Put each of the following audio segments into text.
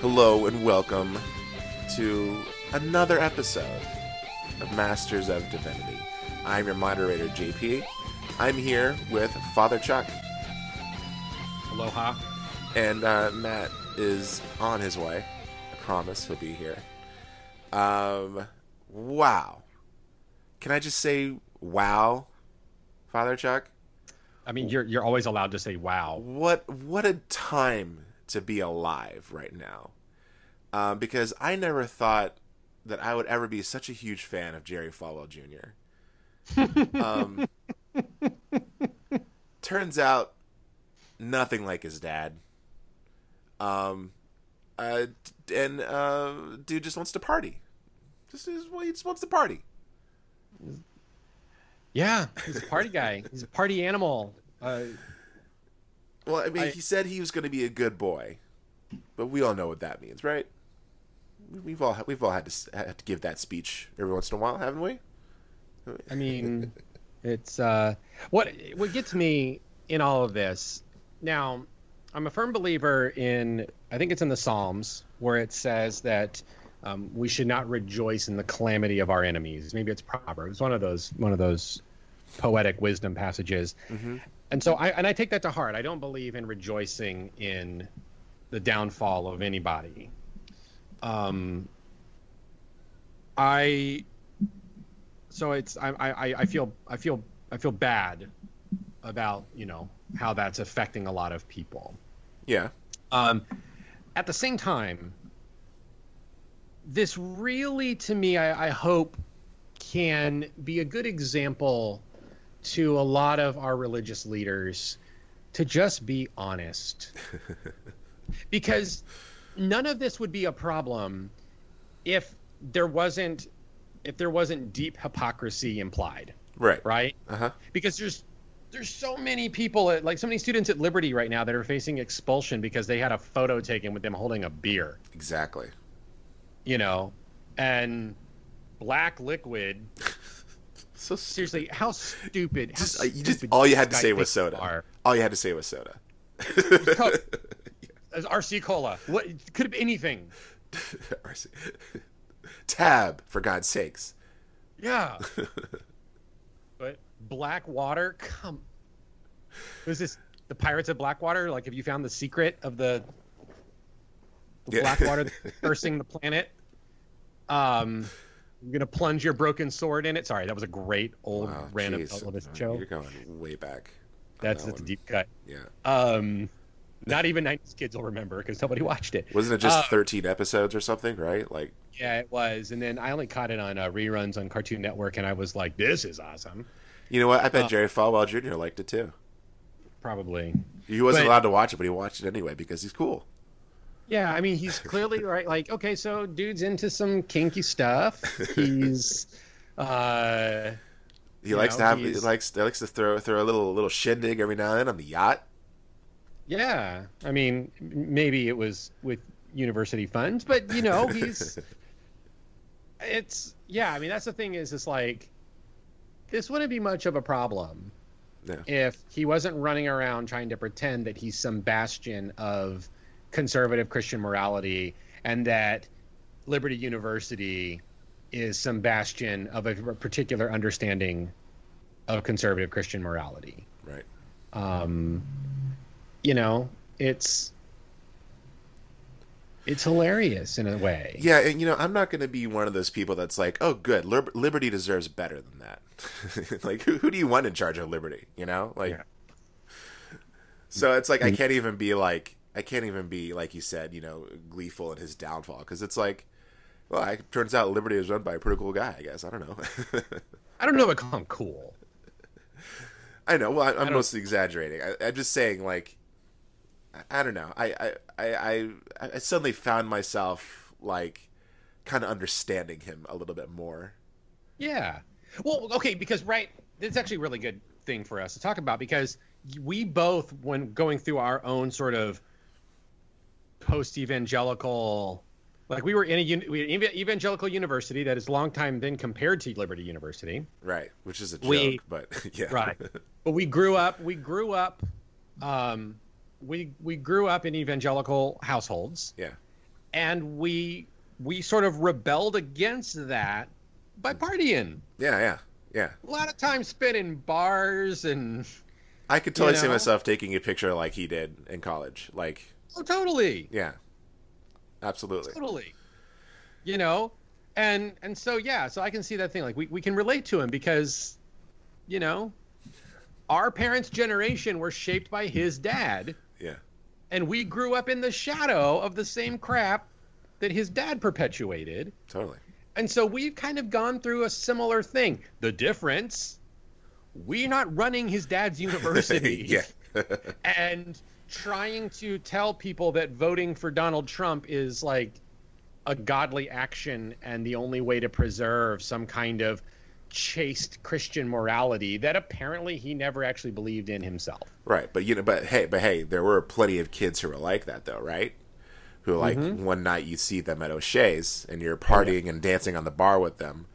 Hello and welcome to another episode of Masters of Divinity. I'm your moderator, JP. I'm here with Father Chuck, Aloha. and uh, Matt is on his way. I promise he'll be here. Um, wow. Can I just say wow, Father Chuck? I mean, you're you're always allowed to say "wow." what what a time to be alive right now um, because i never thought that i would ever be such a huge fan of jerry falwell jr um, turns out nothing like his dad. Um, uh, and uh, dude just wants to party. Just, is- well, he just wants to party. Yeah, he's a party guy. He's a party animal. Uh, well i mean I- he said he was going to be a good boy but we all know what that means right? We've all we've all had to had to give that speech every once in a while haven't we? I mean, it's uh, what what gets me in all of this. Now, I'm a firm believer in. I think it's in the Psalms where it says that um, we should not rejoice in the calamity of our enemies. Maybe it's Proverbs. One of those. One of those poetic wisdom passages. And so I and I take that to heart. I don't believe in rejoicing in the downfall of anybody. Um, I so it's I, I I feel I feel I feel bad about you know how that's affecting a lot of people. yeah Um, at the same time, this really, to me, I, I hope can be a good example to a lot of our religious leaders to just be honest. because none of this would be a problem if there wasn't if there wasn't deep hypocrisy implied, right right? uh-huh because there's there's so many people at, like so many students at Liberty right now that are facing expulsion because they had a photo taken with them holding a beer, exactly you know, and black liquid. so s- Seriously, how stupid! How just, uh, you just all you had to say was soda are. all you had to say was soda RC Cola, what could have been anything? tab for god's sakes Yeah, but Blackwater, come. Was this the Pirates of Blackwater? Like, have you found the secret of the, the Yeah. black water that's cursing the planet? Um, you're gonna plunge your broken sword in it. Sorry, that was a great old wow random television show. you're going way back That's that that's a deep cut. yeah Um, not even 90s kids will remember because nobody watched it. wasn't it just Uh, 13 episodes or something right like Yeah, it was. And then I only caught it on uh, reruns on Cartoon Network, and I was like, "This is awesome." you know what i bet Uh, jerry falwell jr liked it too Probably. he wasn't but- allowed to watch it but he watched it anyway because he's cool Yeah, I mean, he's clearly right. Like, okay, so dude's into some kinky stuff. He's, uh, he likes know, to have he likes he likes to throw throw a little little shindig every now and then on the yacht yeah. I mean, maybe it was with university funds, but you know, he's. it's yeah. I mean, that's the thing. Is it's like, this wouldn't be much of a problem Yeah. if he wasn't running around trying to pretend that he's some bastion of conservative Christian morality and that Liberty University is some bastion of a particular understanding of conservative Christian morality. right Um, you know, it's it's hilarious in a way. Yeah, and you know, I'm not going to be one of those people that's like, "Oh, good, Lib- Liberty deserves better than that." like, who, who do you want in charge of Liberty? You know, like, Yeah. so it's like I can't even be like, I can't even be like you said, you know, gleeful in his downfall because it's like, well, it turns out Liberty is run by a pretty cool guy. I guess I don't know. I don't know what call him cool. I know. Well, I, I'm don't- mostly exaggerating. I, I'm just saying, like, I, don't know. I, I, I, I, suddenly found myself like kind of understanding him a little bit more. Yeah. Well, okay, because right, it's actually a really good thing for us to talk about because we both, when going through our own sort of post evangelical, like we were in a we were in an evangelical university that is long time then compared to Liberty University. Right, which is a joke, We- but yeah. Right. but we grew up. We grew up. Um, we we grew up in evangelical households, yeah. and we we sort of rebelled against that by mm. partying. Yeah, yeah. Yeah. A lot of time spent in bars and I could totally You see myself taking a picture like he did in college. Like, oh, totally, yeah. Absolutely. totally. You know, and and so yeah, so I can see that thing. Like we we can relate to him because, you know, our parents' generation were shaped by his dad. And we grew up in the shadow of the same crap that his dad perpetuated. Totally. And so we've kind of gone through a similar thing. The difference, we're not running his dad's university yeah. and trying to tell people that voting for Donald Trump is like a godly action and the only way to preserve some kind of chaste Christian morality that apparently he never actually believed in himself. right. But you know, but hey, but hey, there were plenty of kids who were like that though, right? Who like Mm-hmm. one night you see them at O'Shea's and you're partying and dancing on the bar with them,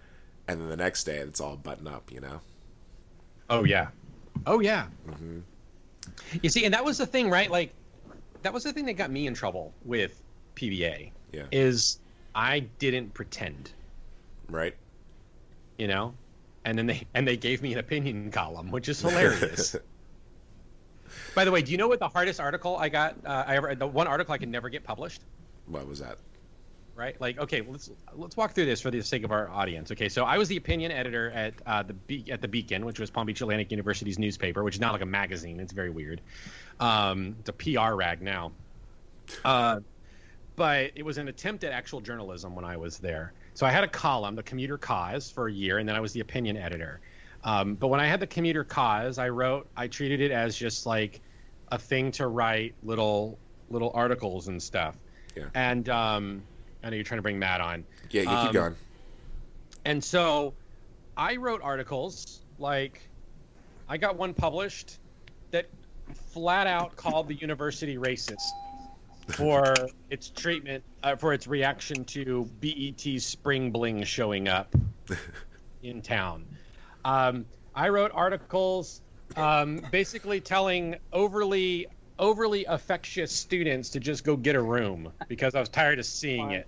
and then the next day it's all button up, you know? Oh yeah. Oh yeah. You see, and that was the thing, right? Like, that was the thing that got me in trouble with PBA. Yeah. Is I didn't pretend, Right? you know, and then they and they gave me an opinion column, which is hilarious. By the way, do you know what the hardest article I got? Uh, I ever the one article I could never get published. what was that? right? Like, okay, let's let's walk through this for the sake of our audience. Okay, so I was the opinion editor at uh, the Be- at the Beacon, which was Palm Beach Atlantic University's newspaper, which is not like a magazine. It's very weird. Um, it's a PR rag now. Uh, but it was an attempt at actual journalism when I was there. So I had a column, the Commuter Cause, for a year, and then I was the opinion editor. Um, but when I had the Commuter Cause, I wrote, I treated it as just like a thing to write little little articles and stuff. Yeah. And um, I know you're trying to bring Matt on. Yeah, you Um, keep going. And so I wrote articles like I got one published that flat out called the university racist for its treatment uh, for its reaction to BET's spring bling showing up in town. Um, I wrote articles um, basically telling overly overly affectious students to just go get a room because I was tired of seeing it.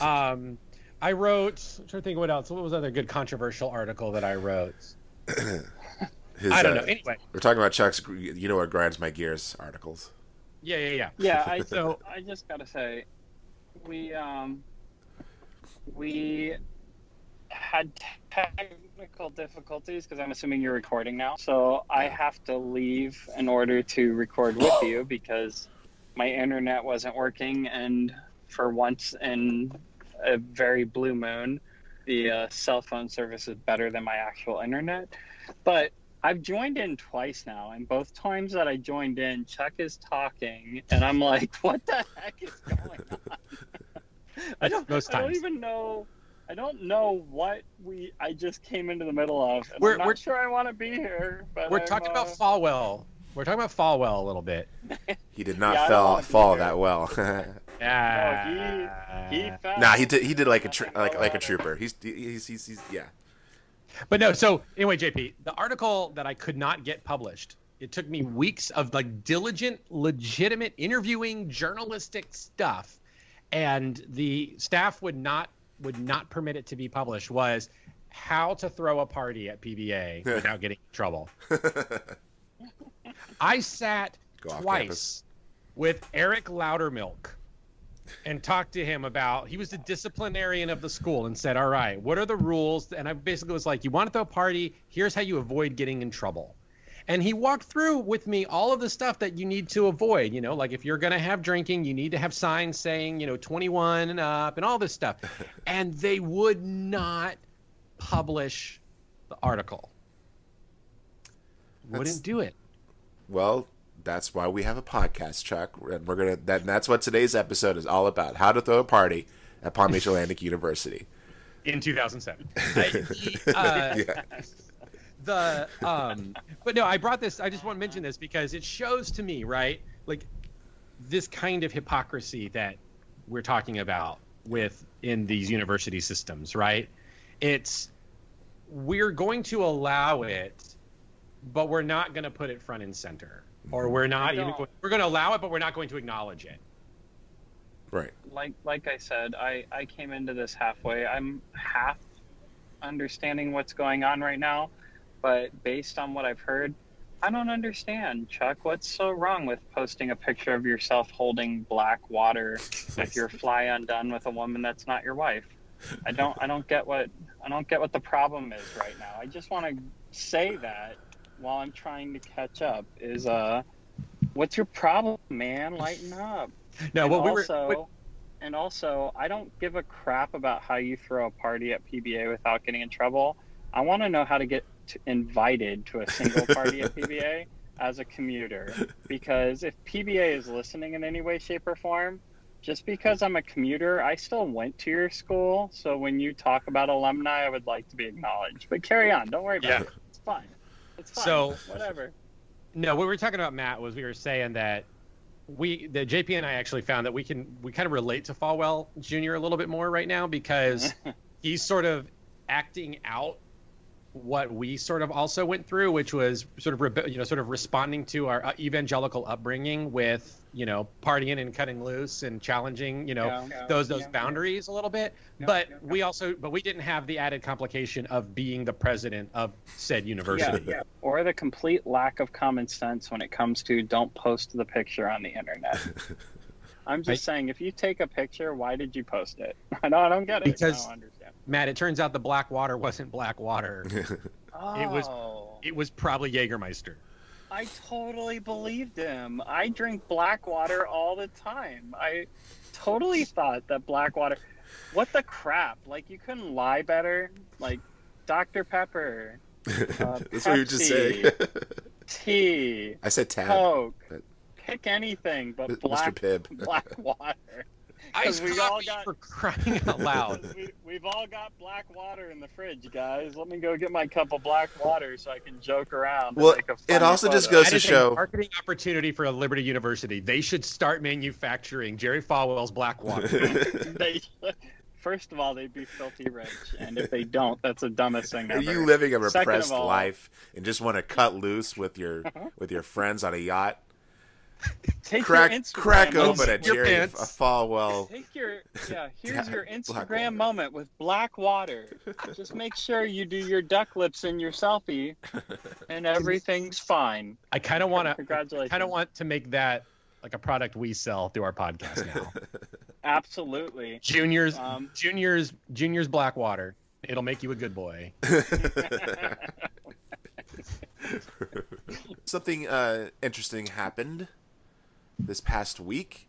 Um, I wrote. I'm trying to think of what else. What was other good controversial article that I wrote? His, I don't uh, know. Anyway, We're talking about Chuck's you know what grinds my gears articles. Yeah, yeah, yeah. Yeah, I So- I just gotta say, we um we had technical difficulties because I'm assuming you're recording now. So I have to leave in order to record with you because my internet wasn't working, and for once in a very blue moon, the uh, cell phone service is better than my actual internet. But I've joined in twice now, and both times that I joined in, Chuck is talking, and I'm like, "What the heck is going on?" I don't. Most I don't even know. I don't know what we. I just came into the middle of. And We're- I'm not we're- sure I want to be here. But We're I'm, talking about uh, Falwell. We're talking about Falwell a little bit. He did not Yeah, I fall wanna fall that well. Yeah. He fell. nah, he did he did like a tr- like like a trooper. He's he's he's, he's yeah. But no, so anyway, JP, the article that I could not get published, it took me weeks of like diligent, legitimate interviewing, journalistic stuff, and the staff would not would not permit it to be published. Was how to throw a party at PBA without getting in trouble. I sat twice campus. with Eric Loudermilk and talked to him about he was the disciplinarian of the school and said all right what are the rules? And i basically was like you want to throw a party? Here's how you avoid getting in trouble. And he walked through with me all of the stuff that you need to avoid you know like if you're going to have drinking you need to have signs saying you know 21 and up and all this stuff. And they would not publish the article. That's- wouldn't do it. Well, that's why we have a podcast, Chuck, and we're gonna that and that's what today's episode is all about: how to throw a party at Palm Beach Atlantic University. in 2007 I- the, uh, Yeah, the um, but no, I brought this. I just want to mention this because it shows to me, right, like this kind of hypocrisy that we're talking about with in these university systems, right? It's we're going to allow it, but we're not going to put it front and center, or we're not even going, we're going to allow it, but we're not going to acknowledge it. Right. like like I said, I I came into this halfway. I'm half understanding what's going on right now, but based on what I've heard, I don't understand. Chuck, what's so wrong with posting a picture of yourself holding black water if you're fly undone with a woman that's not your wife? I don't I don't get what I don't get what the problem is right now. I just want to say that while I'm trying to catch up is uh what's your problem, man? Lighten up No, and what we were also, what- and also, I don't give a crap about how you throw a party at PBA without getting in trouble. I want to know how to get to, invited to a single party at PBA as a commuter, because if PBA is listening in any way, shape, or form, just because I'm a commuter, I still went to your school. So when you talk about alumni, I would like to be acknowledged. But carry on. Don't worry about Yeah. it. It's fine. It's fine. So- whatever. No, what we were talking about, Matt, was we were saying that we, the JP and I actually found that we can we kind of relate to Falwell Jr. a little bit more right now because he's sort of acting out what we sort of also went through, which was sort of rebe- you know sort of responding to our uh, evangelical upbringing with you know partying and cutting loose and challenging you know Yeah, yeah, those those yeah. boundaries a little bit. Yeah, but yeah, we also but we didn't have the added complication of being the president of said university. Yeah, yeah. Or the complete lack of common sense when it comes to don't post the picture on the internet. I'm just saying, if you take a picture, why did you post it? I don't, I don't get it. Because- I don't understand. Matt, it turns out the black water wasn't black water. Oh, It was- It was probably Jägermeister. I totally believed him. I drink black water all the time. I totally thought that black water. What the crap? Like you couldn't lie better. Like Dr Pepper, Uh, That's what you were just saying. Tea, I said tab. Coke. but- Pick anything but Mr. black Pibb. black water. Ice we all coffee got- for crying out loud. we, we've all got black water in the fridge, guys. Let me go get my cup of black water so I can joke around. and Well, make a it funny also just goes That to is a show- marketing opportunity for a Liberty University. They should start manufacturing Jerry Falwell's black water. they, first of all, they'd be filthy rich, and if they don't, that's the dumbest thing ever. Are you living a repressed all- life and just want to cut loose with your with your friends on a yacht? Take Crack your Instagram crack moment. open a your Jerry a. Falwell. Take your yeah. Here's your Instagram moment with black water. Just make sure you do your duck lips in your selfie, and everything's fine. I kind of want to. Congratulations. Kind of want to make that like a product we sell through our podcast now. Absolutely. Juniors, Um, juniors, juniors black water. It'll make you a good boy. Something uh, interesting happened this past week.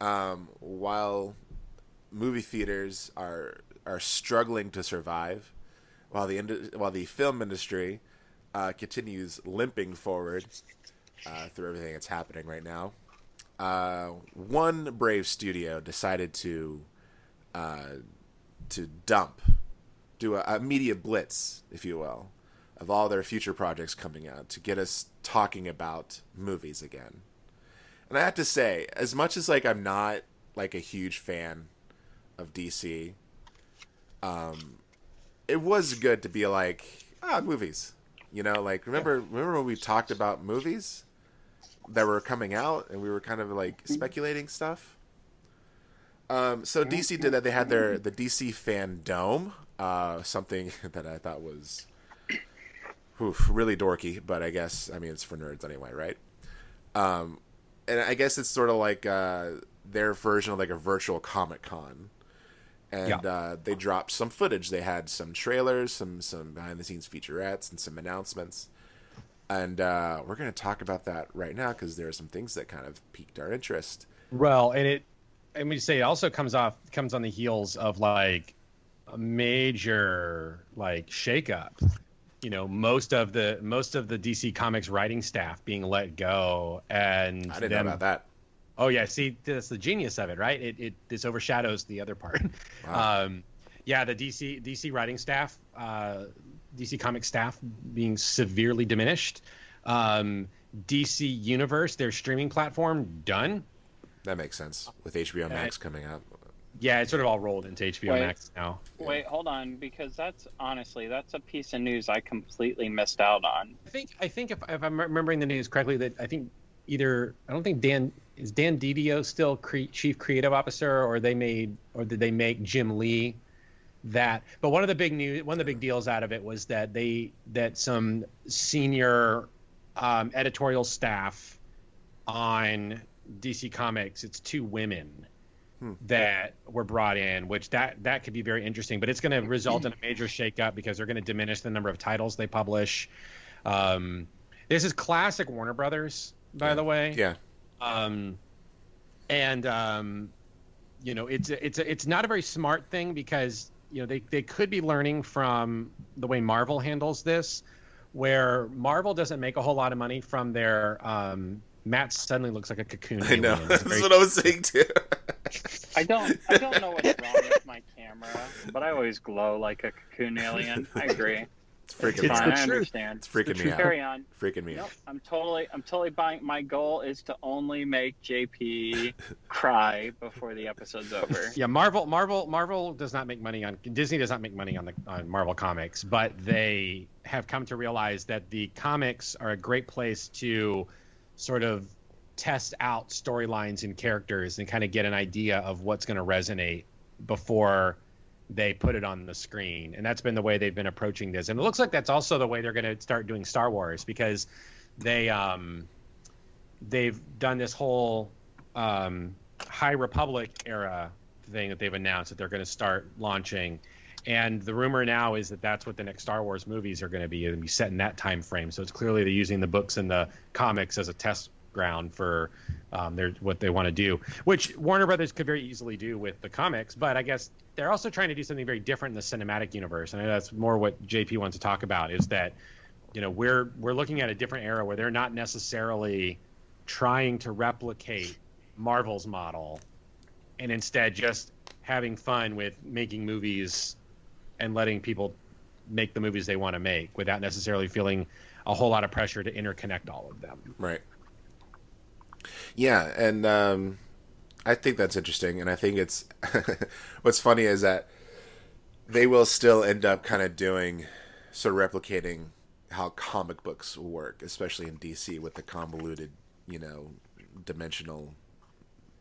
Um, while movie theaters are are struggling to survive, while the ind- while the film industry uh, continues limping forward uh, through everything that's happening right now, uh, one brave studio decided to uh, to dump, do a, a media blitz, if you will, of all their future projects coming out to get us talking about movies again. And I have to say, as much as like I'm not like a huge fan of DC, um, it was good to be like ah movies. You know, like remember remember when we talked about movies that were coming out and we were kind of like speculating stuff. Um, so DC did that. They had their the DC Fan Dome, uh, something that I thought was oof, really dorky, but I guess I mean it's for nerds anyway, right? Um, and I guess it's sort of like uh, their version of like a virtual Comic Con. And Yeah. uh, they dropped some footage. They had some trailers, some some behind the scenes featurettes, and some announcements. And uh, we're going to talk about that right now because there are some things that kind of piqued our interest. Well, and it, I mean, say it also comes off comes on the heels of like a major like shakeup. You know, most of the most of the DC Comics writing staff being let go, and I didn't them- know about that. Oh yeah, see, that's the genius of it, right? It it this overshadows the other part. Wow. Um, yeah, the DC DC writing staff uh, DC Comics staff being severely diminished. Um, DC Universe, their streaming platform, done. That makes sense with HBO Max coming out. Yeah, it's sort of all rolled into HBO Wait. Max now. Wait, hold on, because that's honestly that's a piece of news I completely missed out on. I think I think if, if I'm remembering the news correctly, that I think either I don't think Dan is Dan DiDio still cre- chief creative officer, or they made or did they make Jim Lee that? But one of the big news, one of the big deals out of it was that they that some senior um, editorial staff on DC Comics, it's two women that were brought in, which that that could be very interesting. But it's going to result in a major shakeup because they're going to diminish the number of titles they publish. Um, this is classic Warner Brothers, by the way. Yeah, Um, and um, you know, it's it's it's not a very smart thing because you know they they could be learning from the way Marvel handles this, where Marvel doesn't make a whole lot of money from their. Um, Matt suddenly looks like a cocoon. I know. That's what I was saying too. I don't I don't know what's wrong with my camera, but I always glow like a cocoon alien. I agree. It's freaking It's fine. I truth. understand. It's freaking me truth. out. Carry on. Freaking me Nope, out. I'm totally I'm totally buying. My goal is to only make JP cry before the episode's over. Yeah, Marvel, Marvel, Marvel does not make money on Disney does not make money on the on Marvel comics, but they have come to realize that the comics are a great place to sort of test out storylines and characters and kind of get an idea of what's going to resonate before they put it on the screen. And that's been the way they've been approaching this. And it looks like that's also the way they're going to start doing Star Wars because they um they've done this whole um, High Republic era thing that they've announced that they're going to start launching. And the rumor now is that that's what the next Star Wars movies are going to be. To be set in that time frame. So it's clearly they're using the books and the comics as a test ground for um, their what they want to do, which Warner Brothers could very easily do with the comics. But I guess they're also trying to do something very different in the cinematic universe, and that's more what JP wants to talk about. Is that you know we're we're looking at a different era where they're not necessarily trying to replicate Marvel's model and instead just having fun with making movies and letting people make the movies they want to make without necessarily feeling a whole lot of pressure to interconnect all of them. Right. Yeah, and um, I think that's interesting, and I think it's what's funny is that they will still end up kind of doing sort of replicating how comic books work, especially in DC with the convoluted, you know, dimensional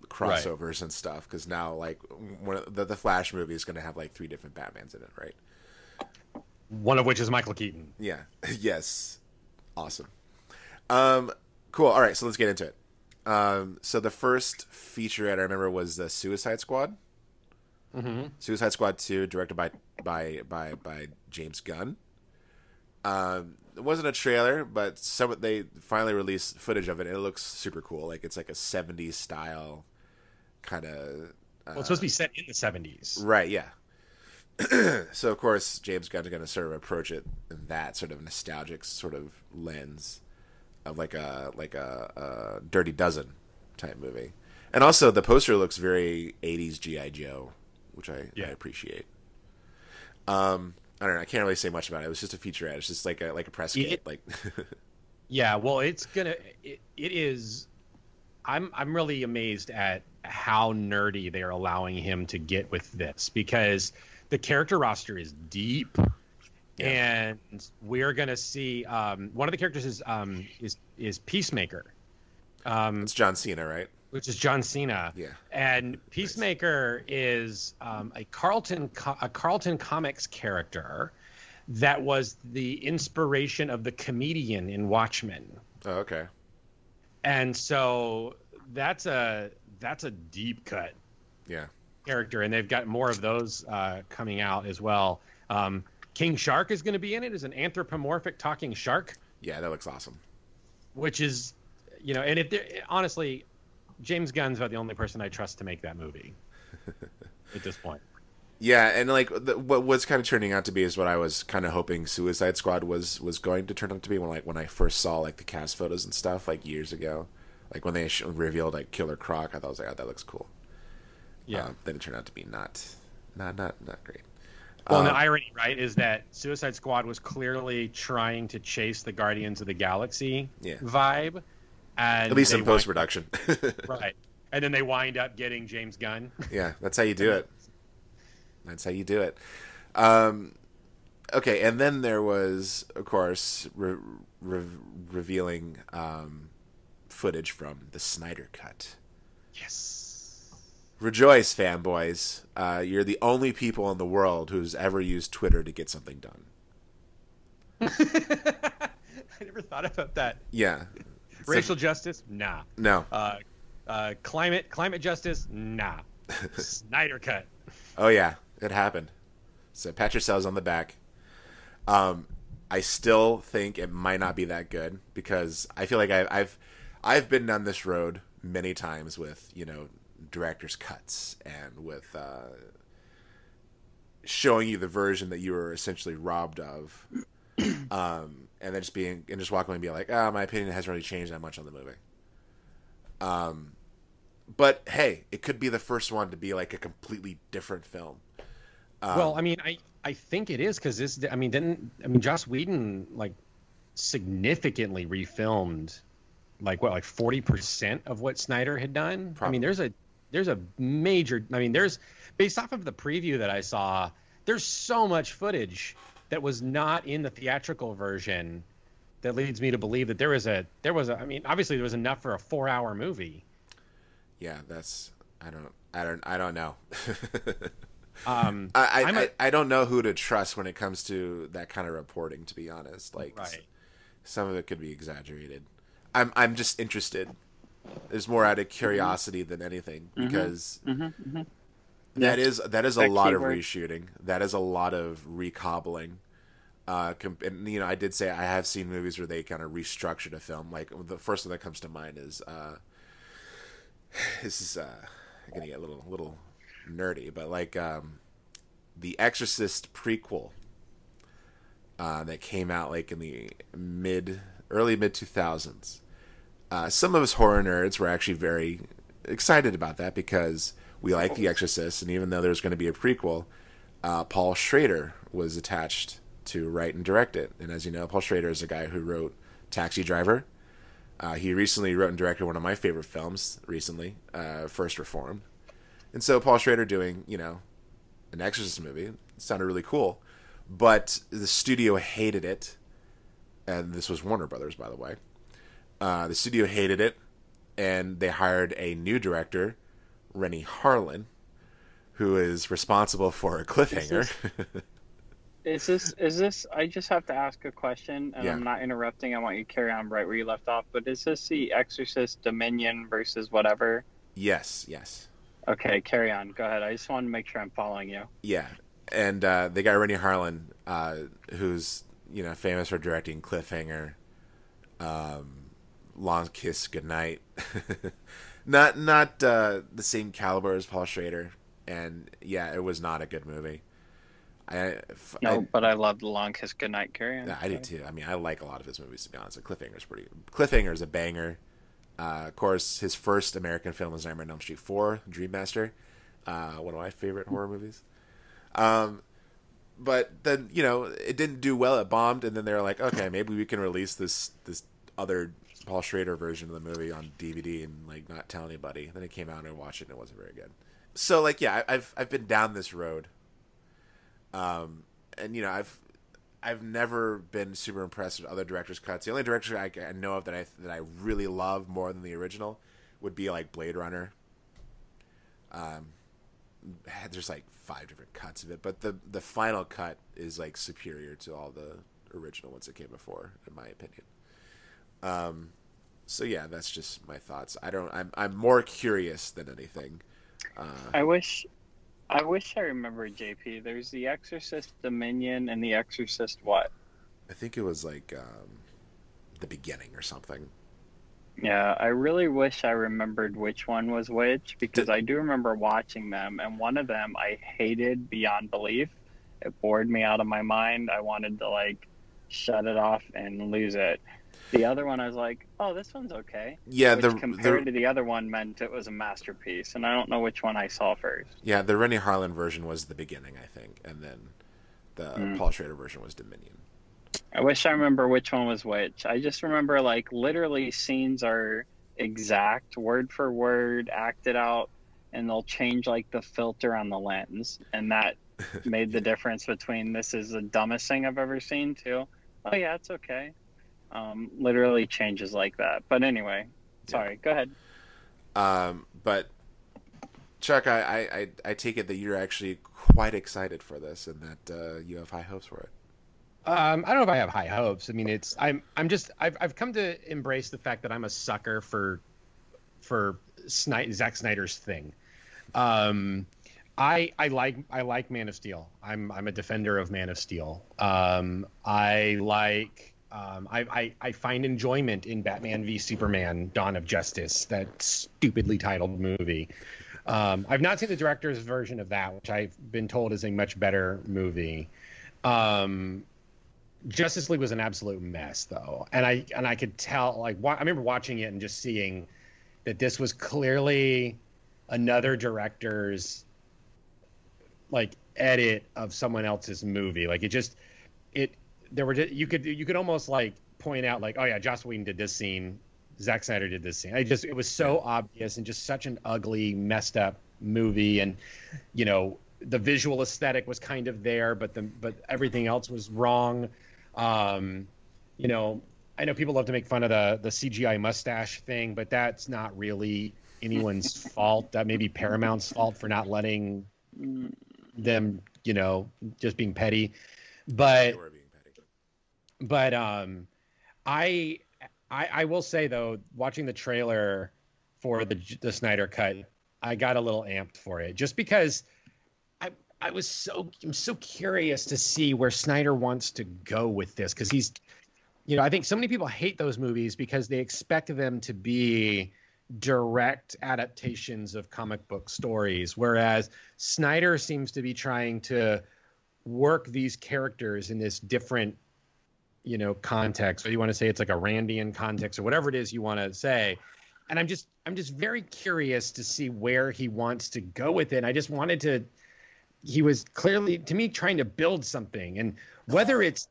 crossovers and stuff. Because now, like, one of the, the Flash movie is going to have like three different Batmans in it, right? One of which is Michael Keaton. Yeah. yes. Awesome. Um, cool. All right, so let's get into it. Um, so the first featurette I remember was the Suicide Squad. Mm-hmm. Suicide Squad Two, directed by by by by James Gunn. Um, it wasn't a trailer, but some they finally released footage of it. and It looks super cool. Like it's like a '70s style kind of. Uh, Well, it's supposed to be set in the 70s. Right, yeah. so of course James Gunn's going to sort of approach it in that sort of nostalgic sort of lens like a like a, a Dirty Dozen type movie, and also the poster looks very '80s GI Joe, which I, I appreciate. Um, I don't know. I can't really say much about it. It was just a featurette. It's just like a like a press kit. It- like Yeah, well, it's gonna. It, it is. I'm I'm really amazed at how nerdy they are allowing him to get with this because the character roster is deep, and we're gonna see. Um, one of the characters is um is is Peacemaker, um, it's John Cena, right? which is John Cena. Yeah. And Peacemaker is um, a Charlton a Charlton Comics character that was the inspiration of the comedian in Watchmen. Oh, okay. And so that's a that's a deep cut Yeah. character, and they've got more of those uh, coming out as well. Um, King Shark is going to be in it as an anthropomorphic talking shark, Yeah, that looks awesome. which is, you know, and if honestly, James Gunn's about the only person I trust to make that movie at this point. Yeah, and like the, what what's kind of turning out to be is what I was kind of hoping Suicide Squad was was going to turn out to be when like when I first saw like the cast photos and stuff like years ago, like when they sh- revealed like Killer Croc, I thought I was like, oh, that looks cool. Yeah. Um, then it turned out to be not, not not not great. Well, Um, the irony, right, is that Suicide Squad was clearly trying to chase the Guardians of the Galaxy Yeah. vibe. And At least in post production. Right. And then they wind up getting James Gunn. yeah, that's how you do it. That's how you do it. Um, okay, and then there was, of course, re- re- revealing um, footage from the Snyder Cut. Yes. Rejoice, fanboys! Uh, you're the only people in the world who's ever used Twitter to get something done. I never thought about that. Yeah. Racial like- justice? Nah. no. Uh, uh, climate climate justice? Nah. Snyder cut. Oh yeah, it happened. So pat yourselves on the back. Um, I still think it might not be that good because I feel like I, I've I've been down this road many times with you know director's cuts and with uh, showing you the version that you were essentially robbed of, um, and then just being and just walking away and be like, ah, my opinion hasn't really changed that much on the movie. Um, but hey, it could be the first one to be like a completely different film. Um, well, I mean, I I think it is because this. I mean, didn't I mean Joss Whedon like significantly refilmed like what like forty percent of what Snyder had done. I mean, there's a there's a major. I mean, there's based off of the preview that I saw. There's so much footage that was not in the theatrical version that leads me to believe that there was a there was a. I mean, obviously there was enough for a four hour movie. yeah, that's I don't I don't I don't know. Um, I I, a- I I don't know who to trust when it comes to that kind of reporting. To be honest, like Right. some of it could be exaggerated. I'm I'm just interested. It's more out of curiosity than anything because that is that is a That lot of reshooting. That is a lot of recobbling. Uh, com- and you know, I did say I have seen movies where they kind of restructured a film. Like the first one that comes to mind is uh, this is uh, gonna get a little little nerdy, but like um, the Exorcist prequel uh, that came out like in the mid early mid two thousands. Uh, some of us horror nerds were actually very excited about that because we like The Exorcist, and even though there's going to be a prequel, uh, Paul Schrader was attached to write and direct it. And as you know, Paul Schrader is a guy who wrote Taxi Driver. Uh, he recently wrote and directed one of my favorite films recently, uh, First Reformed. And so Paul Schrader doing, you know, an Exorcist movie sounded really cool, but the studio hated it, and this was Warner Brothers, by the way. Uh, the studio hated it, and they hired a new director, Renny Harlin, who is responsible for a Cliffhanger. Is this is this? I just have to ask a question, and Yeah. I'm not interrupting. I want you to carry on right where you left off. But is this the Exorcist Dominion versus whatever? yes, yes, Okay, carry on. Go ahead. I just want to make sure I'm following you. yeah. And uh, they got Renny Harlin, uh, who's you know famous for directing Cliffhanger, um, Long Kiss Goodnight. not not uh, the same caliber as Paul Schrader, and yeah, it was not a good movie. I, f- No, I- but I loved long kiss goodnight. Carry on. Yeah, I do too. I mean, I like a lot of his movies to be honest. Like Cliffhanger's pretty. Cliffhanger is a banger. Uh, of course, his first American film is Nightmare on Elm Street Four, Dreammaster, uh, one of my favorite horror movies. Um, but then you know it didn't do well. It bombed, and then they were like, okay, maybe we can release this this other Paul Schrader version of the movie on DVD and like not tell anybody. Then it came out and I watched it, and it wasn't very good. So like, yeah, I've I've been down this road. Um, and you know, I've I've never been super impressed with other directors' cuts. The only director I, I know of that I that I really love more than the original would be like Blade Runner. Um, there's like five different cuts of it, but the the final cut is like superior to all the original ones that came before, in my opinion. Um, so yeah, that's just my thoughts. I don't. I'm I'm more curious than anything. Uh, I wish, I wish I remember JP. There's the Exorcist Dominion and the Exorcist what? I think it was like um, the beginning or something. Yeah, I really wish I remembered which one was which because I do remember watching them, and one of them I hated beyond belief. It bored me out of my mind. I wanted to like shut it off and lose it. The other one, I was like, "Oh, this one's okay." Yeah, Which the compared the to the other one meant it was a masterpiece, and I don't know which one I saw first. yeah the Renny Harlin version was the beginning, I think, and then the Mm. Paul Schrader version was Dominion. I wish I remember which one was which. I just remember like literally scenes are exact word for word acted out and they'll change like the filter on the lens and that made the difference between this is the dumbest thing I've ever seen to oh yeah it's okay um, literally changes like that but anyway sorry go ahead Um, but Chuck, I, I, I, I take it that you're actually quite excited for this and that uh, you have high hopes for it. Um, I don't know if I have high hopes. I mean, it's I'm I'm just I've I've come to embrace the fact that I'm a sucker for for Snyder, Zack Snyder's thing. Um, I I like I like Man of Steel. I'm I'm a defender of Man of Steel. Um, I like um, I, I I find enjoyment in Batman v Superman: Dawn of Justice, that stupidly titled movie. Um, I've not seen the director's version of that, which I've been told is a much better movie. Um, Justice League was an absolute mess, though, and I and I could tell. Like, wa- I remember watching it and just seeing that this was clearly another director's like edit of someone else's movie. Like, it just there were ju- you could you could almost like point out like, oh yeah, Joss Whedon did this scene, Zack Snyder did this scene. I just it was so obvious and just such an ugly, messed up movie, and you know the visual aesthetic was kind of there, but the but everything else was wrong. Um, you know, I know people love to make fun of the the CGI mustache thing, but that's not really anyone's fault. That may be Paramount's fault for not letting Mm, them, you know, just being petty. But They were being petty. But um I, I i will say though watching the trailer for the the snyder cut i got a little amped for it just because i i was so i'm so curious to see where snyder wants to go with this because he's you know i think so many people hate those movies because they expect them to be direct adaptations of comic book stories whereas snyder seems to be trying to work these characters in this different you know context or you want to say it's like a randian context or whatever it is you want to say. And i'm just i'm just very curious to see where he wants to go with it. And i just wanted to he was clearly to me trying to build something. And whether it's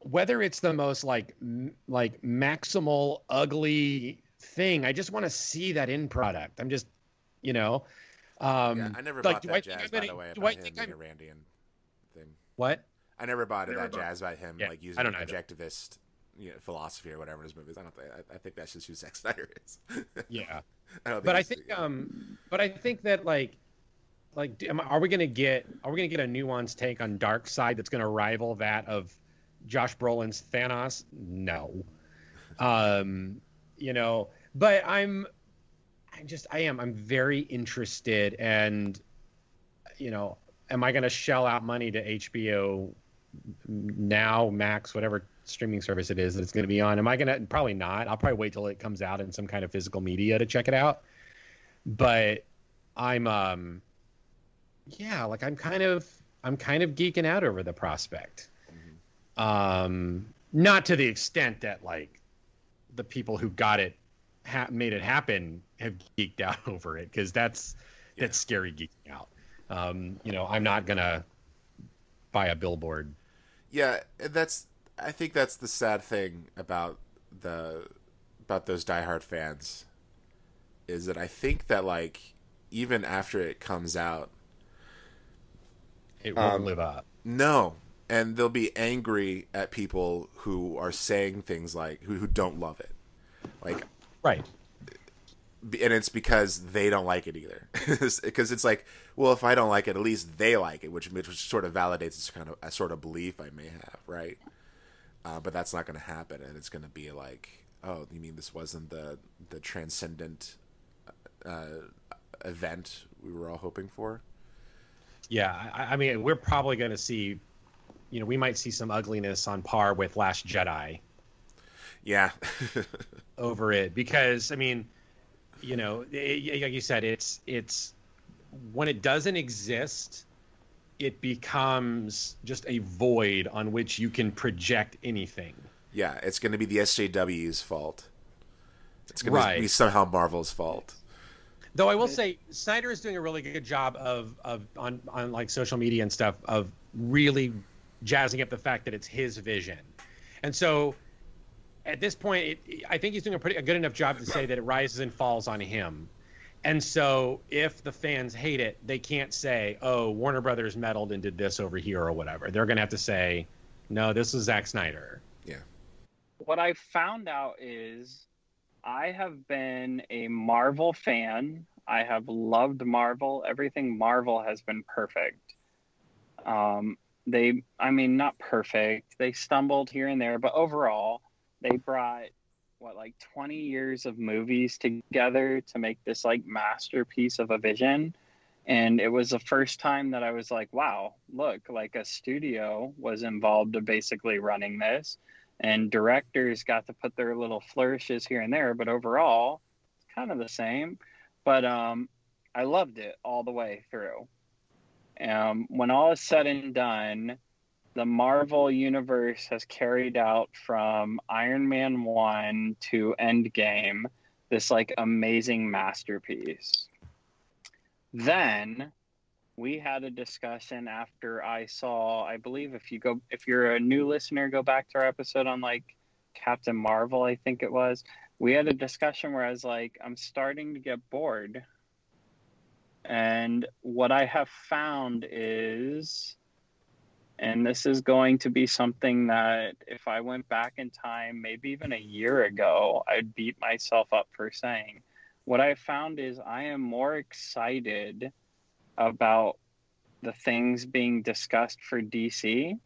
whether it's the most like m- like maximal ugly thing i just want to see that in product. I'm just you know um yeah, I never like, bought do that I think jazz, by the way, do I him think being I'm- a Randian thing. what I never bought Never that bought- jazz about him, Yeah, like I using don't objectivist you know, philosophy or whatever in his movies. I don't think. I, I think that's just who Zack Snyder is. yeah I but I think um but I think that like like am are we gonna get are we gonna get a nuanced take on Darkseid that's gonna rival that of Josh Brolin's Thanos? No. Um, you know, but I'm I just I am I'm very interested and you know, am I gonna shell out money to HBO now, Max, whatever streaming service it is that it's going to be on. Am I going to probably not? I'll probably wait till it comes out in some kind of physical media to check it out. But I'm um yeah, like I'm kind of I'm kind of geeking out over the prospect. Um not to the extent that like the people who got it ha- made it happen have geeked out over it because that's that's scary geeking out. Um, you know, I'm not gonna buy a billboard Yeah, that's. I think that's the sad thing about the about those diehard fans is that I think that like even after it comes out, It won't Um, live up. no, and they'll be angry at people who are saying things like who who don't love it, like Right. And it's because they don't like it either. Because it's like, well, if I don't like it, at least they like it, which which sort of validates this kind of a sort of belief I may have, right? Uh, but that's not going to happen, and it's going to be like, oh, you mean this wasn't the the transcendent uh, event we were all hoping for? Yeah. I, I mean, we're probably going to see, you know, we might see some ugliness on par with Last Jedi Yeah, over it because, I mean, you know, it, like you said, it's it's when it doesn't exist, it becomes just a void on which you can project anything. yeah, it's going to be the SJW's fault. It's going Right. to be somehow Marvel's fault. Though I will say Snyder is doing a really good job of of on on like social media and stuff of really jazzing up the fact that it's his vision. And so at this point, it, I think he's doing a pretty a good enough job to say that it rises and falls on him. And so if the fans hate it, they can't say, "Oh, Warner Brothers meddled and did this over here" or whatever. They're going to have to say, "No, this is Zack Snyder." Yeah. What I found out is I have been a Marvel fan. I have loved Marvel. Everything Marvel has been perfect. Um, they, I mean, not perfect. They stumbled here and there, but overall, they brought what like 20 years of movies together to make this like masterpiece of a vision. And it was the first time that i was like wow look like a studio was involved in basically running this. And directors got to put their little flourishes here and there but overall it's kind of the same. But um i loved it all the way through. Um when all is said and done the Marvel universe has carried out from Iron Man 1 to Endgame this like amazing masterpiece. Then we had a discussion after I saw, I believe if you go if you're a new listener, go back to our episode on like Captain Marvel, I think it was. We had a discussion where I was like, I'm starting to get bored. And what I have found is and this is going to be something that if I went back in time, maybe even a year ago, I'd beat myself up for saying. What I found is I am more excited about the things being discussed for DC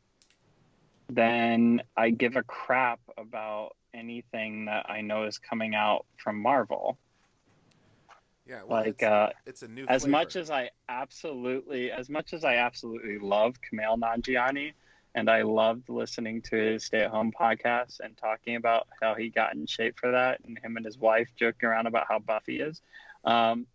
than I give a crap about anything that I know is coming out from Marvel. Yeah, well, like it's, uh, it's a new. as flavor. much as I absolutely, as much as I absolutely love Kumail Nanjiani, and I loved listening to his stay-at-home podcast and talking about how he got in shape for that, and him and his wife joking around about how buff he is. Um,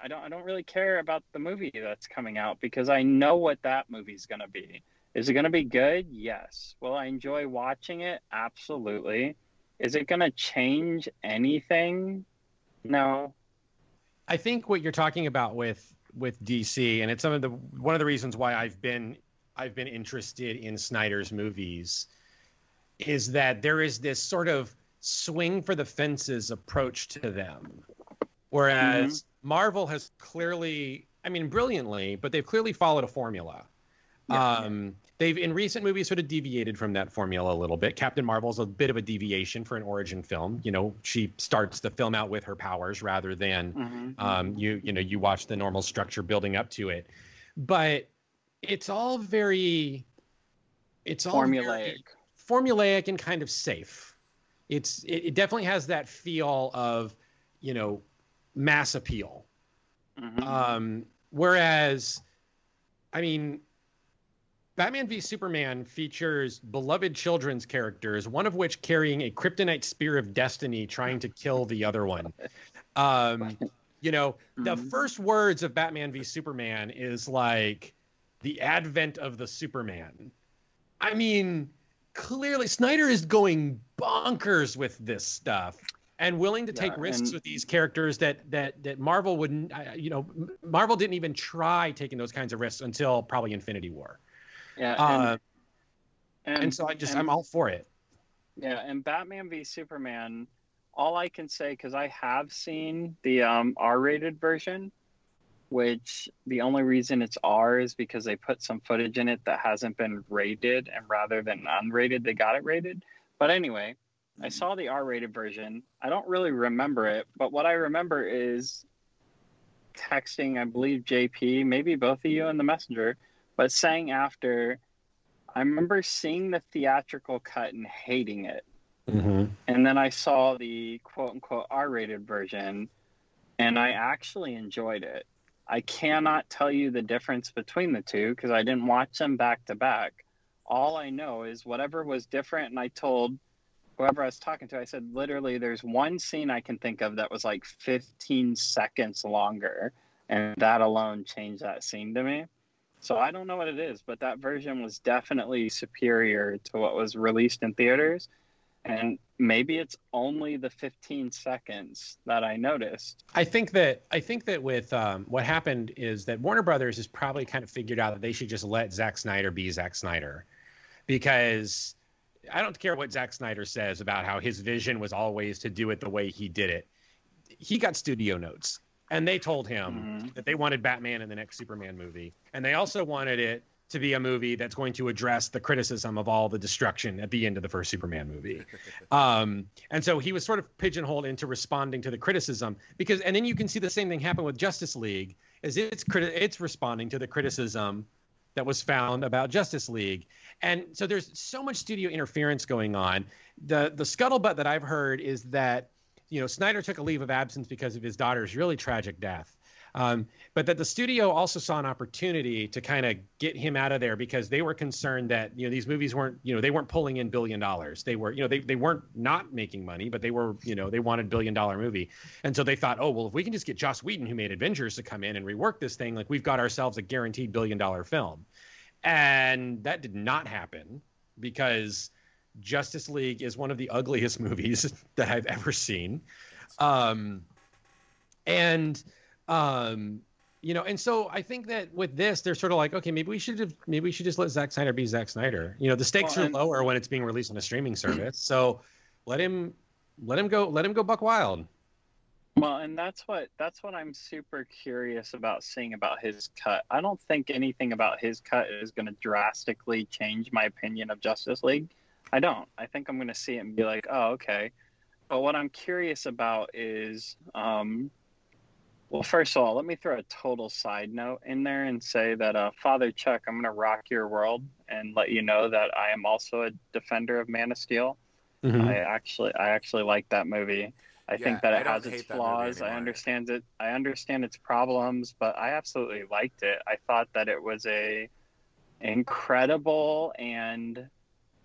I don't, I don't really care about the movie that's coming out because I know what that movie's going to be. Is it going to be good? Yes. Will I enjoy watching it? Absolutely. Is it going to change anything? No. I think what you're talking about with with DC, and it's some of the one of the reasons why I've been I've been interested in Snyder's movies, is that there is this sort of swing for the fences approach to them, whereas Marvel has clearly, I mean, brilliantly, but they've clearly followed a formula. Yeah. Um, they've in recent movies sort of deviated from that formula a little bit. Captain Marvel's a bit of a deviation for an origin film. You know, she starts the film out with her powers rather than Mhm. um, you you know you watch the normal structure building up to it, but it's all very it's all Formulaic. formulaic and kind of safe. It's it, it definitely has that feel of you know mass appeal. Mhm. Um, whereas, I mean, Batman v Superman features beloved children's characters, one of which carrying a kryptonite spear of destiny, trying to kill the other one. Um, you know, the Mhm. first words of Batman v Superman is like the advent of the Superman. I mean, clearly Snyder is going bonkers with this stuff and willing to take Yeah, risks and- with these characters that that that Marvel wouldn't uh, you know Marvel didn't even try taking those kinds of risks until probably Infinity War. Yeah, Uh, and, and, so I just and- I'm all for it. Yeah, and Batman v Superman, all I can say because I have seen the um, R-rated version, which the only reason it's R is because they put some footage in it that hasn't been rated, and rather than unrated, they got it rated. But anyway, I saw the R-rated version. I don't really remember it, but what I remember is texting, I believe JP, maybe both of you in the messenger, but saying after. I remember seeing the theatrical cut and hating it. Mm-hmm. And then I saw the quote unquote R rated version and I actually enjoyed it. I cannot tell you the difference between the two because I didn't watch them back to back. All I know is whatever was different, and I told whoever I was talking to, I said, literally, there's one scene I can think of that was like 15 seconds longer, and that alone changed that scene to me. So I don't know what it is, but that version was definitely superior to what was released in theaters and maybe it's only the 15 seconds that I noticed. I think that I think that with um, what happened is that Warner Brothers has probably kind of figured out that they should just let Zack Snyder be Zack Snyder. because I don't care what Zack Snyder says about how his vision was always to do it the way he did it. He got studio notes, and they told him Mm-hmm. that they wanted Batman in the next Superman movie, and they also wanted it to be a movie that's going to address the criticism of all the destruction at the end of the first Superman movie. Um, and so he was sort of pigeonholed into responding to the criticism because, and then you can see the same thing happen with Justice League, is it's criti- it's responding to the criticism that was found about Justice League. And so there's so much studio interference going on. The the scuttlebutt that I've heard is that you know Snyder took a leave of absence because of his daughter's really tragic death. Um, but that the studio also saw an opportunity to kind of get him out of there because they were concerned that you know these movies weren't you know they weren't pulling in billion dollars. They were you know they, they weren't not making money but they were you know they wanted billion dollar movie. And so they thought oh well if we can just get Joss Whedon who made Avengers to come in and rework this thing like we've got ourselves a guaranteed billion dollar film. And that did not happen because Justice League is one of the ugliest movies that I've ever seen. Um, and um, you know, and so I think that with this, they're sort of like, okay, maybe we should have, maybe we should just let Zack Snyder be Zack Snyder. You know, the stakes Well, are and- lower when it's being released on a streaming service, so let him, let him go, let him go buck wild. Well, and that's what that's what I'm super curious about seeing about his cut. I don't think anything about his cut is going to drastically change my opinion of Justice League. I don't. I think I'm going to see it and be like, oh, okay. But what I'm curious about is, um, well, first of all, let me throw a total side note in there and say that, uh, Father Chuck, I'm going to rock your world and let you know that I am also a defender of Man of Steel. I actually, I actually like that movie. I Yeah, think that it has its hate that movie flaws. I understand it. I understand its problems, but I absolutely liked it. I thought that it was a incredible and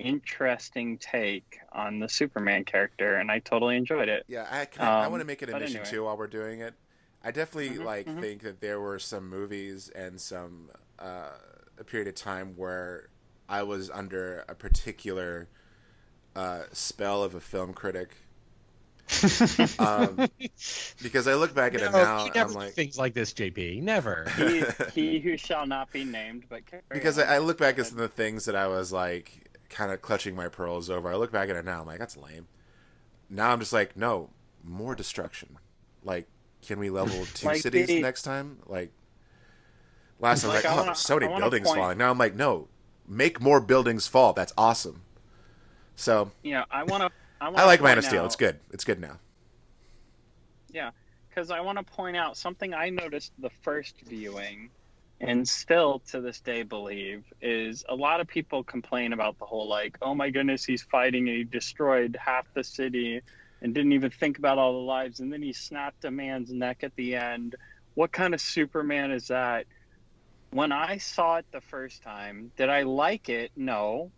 interesting take on the Superman character, and I totally enjoyed it. Yeah, I can, I Um, want to make it a admission anyway. too while we're doing it. I definitely Mhm, like mhm. think that there were some movies and some uh, a period of time where I was under a particular uh, spell of a film critic. um, because I look back at it now, you and never I'm like, things like this, JP. Never. He, he who shall not be named, but because. I, I look back at some of the things that I was like kind of clutching my pearls over. I look back at it now, I'm like, that's lame. Now I'm just like, no, more destruction. Like, can we level two Like cities next time? Like, last time, I was Like, like, I oh, wanna- so many buildings point- falling. Now I'm like, no, make more buildings fall. That's awesome. So yeah, I want to. I, I like Man of Steel. It's good. It's good now. Yeah, because I want to point out something I noticed the first viewing, and still to this day believe is a lot of people complain about the whole like, oh my goodness, he's fighting and he destroyed half the city and didn't even think about all the lives, and then he snapped a man's neck at the end. What kind of Superman is that? When I saw it the first time, did I like it? No.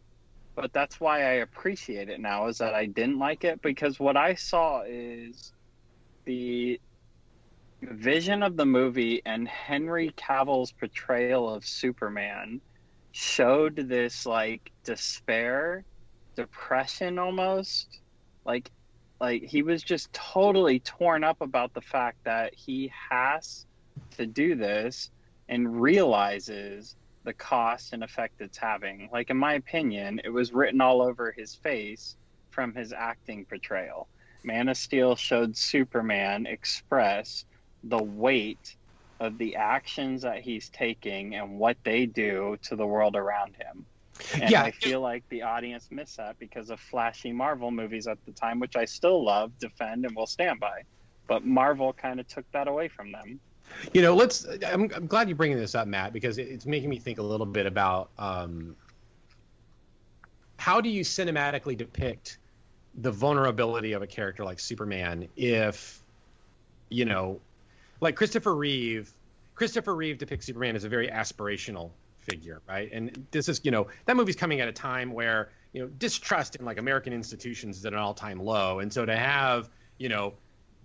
But that's why I appreciate it now is that I didn't like it because what I saw is the vision of the movie and Henry Cavill's portrayal of Superman showed this like despair, depression almost. Like like he was just totally torn up about the fact that he has to do this and realizes the cost and effect it's having. Like in my opinion, it was written all over his face from his acting portrayal. Man of Steel showed Superman express the weight of the actions that he's taking and what they do to the world around him. And Yeah. I feel like the audience missed that because of flashy Marvel movies at the time, which I still love, defend, and will stand by. But Marvel kind of took that away from them. You know, let's. I'm, I'm glad you're bringing this up, Matt, because it's making me think a little bit about um, how do you cinematically depict the vulnerability of a character like Superman if, you know, like Christopher Reeve. Christopher Reeve depicts Superman as a very aspirational figure, right? And this is, you know, that movie's coming at a time where you know distrust in like American institutions is at an all-time low, and so to have, you know,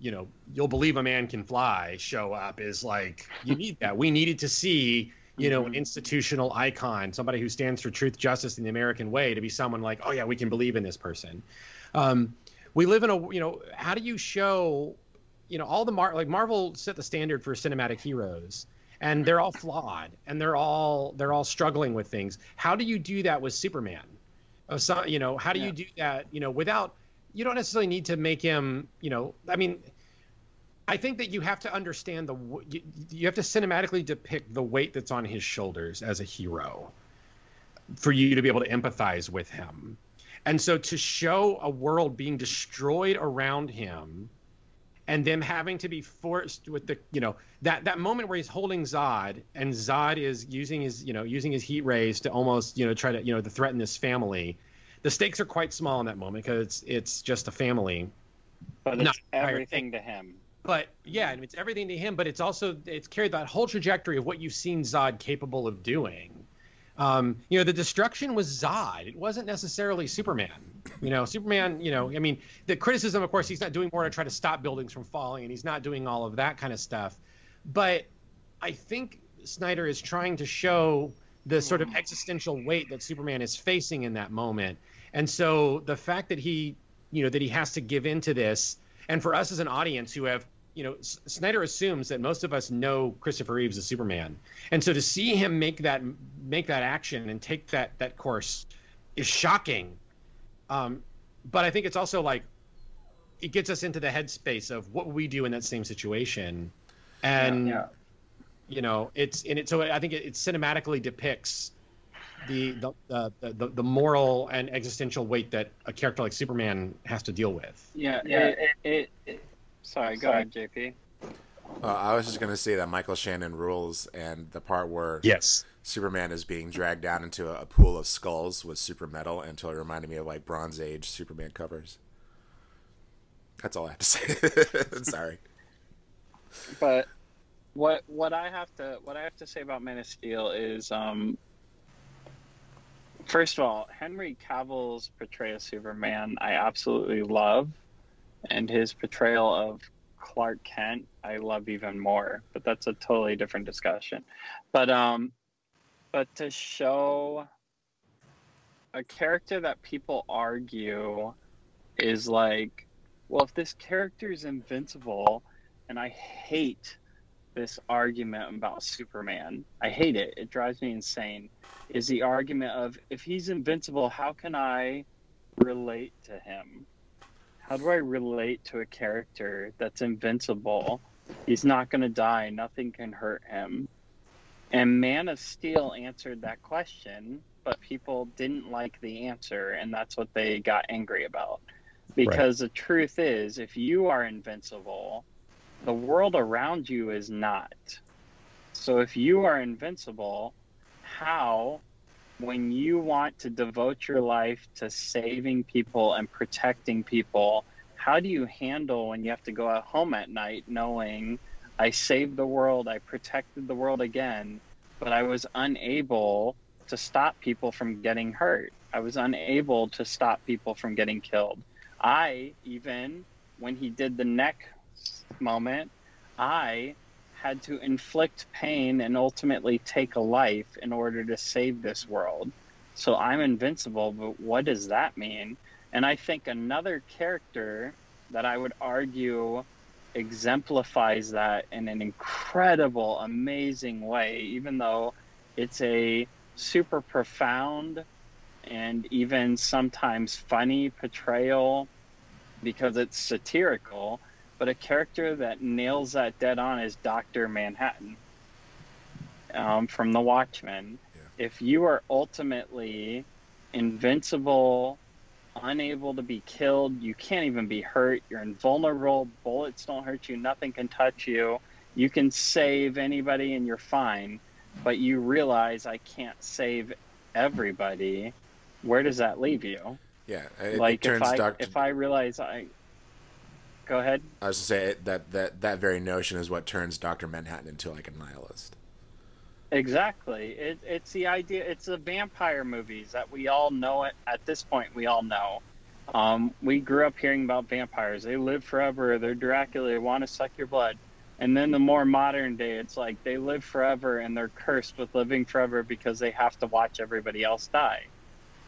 you know, you'll believe a man can fly show up is like you need that. We needed to see, you know, an Mhm. institutional icon, somebody who stands for truth, justice, and the American way, to be someone like, oh yeah, we can believe in this person. Um, we live in a, you know, how do you show, you know, all the Mar- like Marvel set the standard for cinematic heroes, and they're all flawed, and they're all they're all struggling with things. How do you do that with Superman? Oh, of some you know how do Yeah. you do that you know without you don't necessarily need to make him you know i mean i think that you have to understand the you, you have to cinematically depict the weight that's on his shoulders as a hero for you to be able to empathize with him and so to show a world being destroyed around him and them having to be forced with the you know that that moment where he's holding Zod and Zod is using his you know using his heat rays to almost you know try to you know to threaten this family. The stakes are quite small in that moment because it's it's just a family. But Not it's everything to him. But yeah, and it's everything to him. But it's also it's carried that whole trajectory of what you've seen Zod capable of doing. Um, you know, the destruction was Zod. It wasn't necessarily Superman. You know, Superman. You know, I mean, the criticism, of course, he's not doing more to try to stop buildings from falling, and he's not doing all of that kind of stuff. But I think Snyder is trying to show the sort of existential weight that Superman is facing in that moment. And so the fact that he, you know, that he has to give into this, and for us as an audience who have, you know, S- Snyder assumes that most of us know Christopher Reeves as Superman, and so to see him make that make that action and take that that course is shocking. Um, but I think it's also like it gets us into the headspace of what we do in that same situation, and Yeah. you know it's in it. So I think it, it cinematically depicts the the, the the the moral and existential weight that a character like Superman has to deal with. Yeah. Yeah, It, it, it, sorry, go Sorry. ahead, JP. Uh, I was just gonna say that Michael Shannon rules, and the part where Yes. Superman is being dragged down into a, a pool of skulls with super metal until it reminded me of like Bronze Age Superman covers. That's all I have to say. Sorry. But what what I have to what I have to say about Man of Steel is um first of all, Henry Cavill's portrayal of Superman I absolutely love and his portrayal of Clark Kent I love even more, but that's a totally different discussion. But um but to show a character that people argue is like well if this character is invincible and I hate this argument about Superman. I hate it. It drives me insane. Is the argument of if he's invincible, how can I relate to him? How do I relate to a character that's invincible? He's not going to die, nothing can hurt him. And Man of Steel answered that question, but people didn't like the answer, and that's what they got angry about. Because the truth is, if you are invincible, the world around you is not. So if you are invincible, how, when you want to devote your life to saving people and protecting people, how do you handle when you have to go at home at night knowing I saved the world, I protected the world again, but I was unable to stop people from getting hurt? I was unable to stop people from getting killed. I even, when he did the neck moment, I had to inflict pain and ultimately take a life in order to save this world. So I'm invincible, but what does that mean? And I think another character that I would argue exemplifies that in an incredible, amazing way, even though it's a super profound and even sometimes funny portrayal because it's satirical but a character that nails that dead on is Doctor Manhattan um, from The Watchmen. Yeah. If you are ultimately invincible, unable to be killed, you can't even be hurt, you're invulnerable, bullets don't hurt you, nothing can touch you, you can save anybody and you're fine, but you realize I can't save everybody. Where does that leave you? Yeah. It, like it turns if I Doctor. if I realize I go ahead. I was to say that that that very notion is what turns Doctor Manhattan into like a nihilist. Exactly. It, it's the idea. It's the vampire movies that we all know. It at this point, we all know. Um, we grew up hearing about vampires. They live forever. They're Dracula. They want to suck your blood. And then the more modern day, it's like they live forever and they're cursed with living forever because they have to watch everybody else die.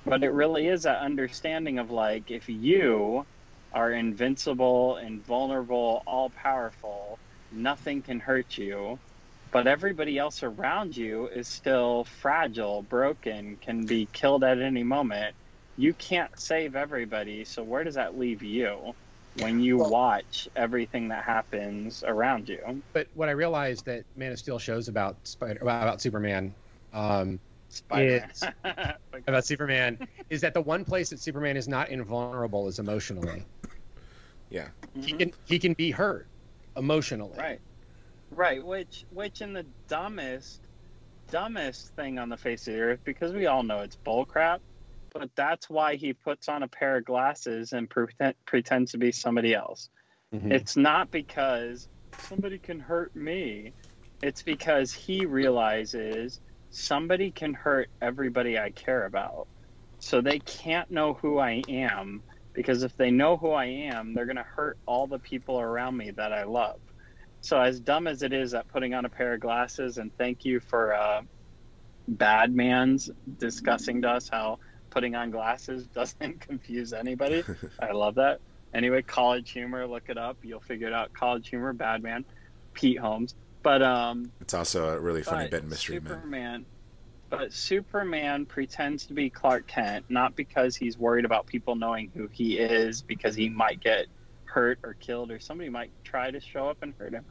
But it really is that understanding of like if you are invincible, invulnerable, all powerful, nothing can hurt you but everybody else around you is still fragile, broken, can be killed at any moment. you can't save everybody. So where does that leave you when you Well- watch everything that happens around you? But what I realized that Man of Steel shows about Spider about, Superman, um, about Superman, is that the one place that Superman is not invulnerable is emotionally. Yeah. He can he can be hurt emotionally. Right. Right, which which in the dumbest dumbest thing on the face of the earth because we all know it's bullcrap, but that's why he puts on a pair of glasses and pretend, pretends to be somebody else. Mhm. It's not because somebody can hurt me. It's because he realizes somebody can hurt everybody I care about. So they can't know who I am because if they know who I am, they're going to hurt all the people around me that I love. So as dumb as it is at putting on a pair of glasses and thank you for uh, Bad Man's discussing to us how putting on glasses doesn't confuse anybody. I love that. Anyway, college humor, look it up. You'll figure it out. College humor, Bad Man, Pete Holmes. But um, It's also a really funny bit in Mystery. Superman, but Superman pretends to be Clark Kent not because he's worried about people knowing who he is, because he might get hurt or killed, or somebody might try to show up and hurt him.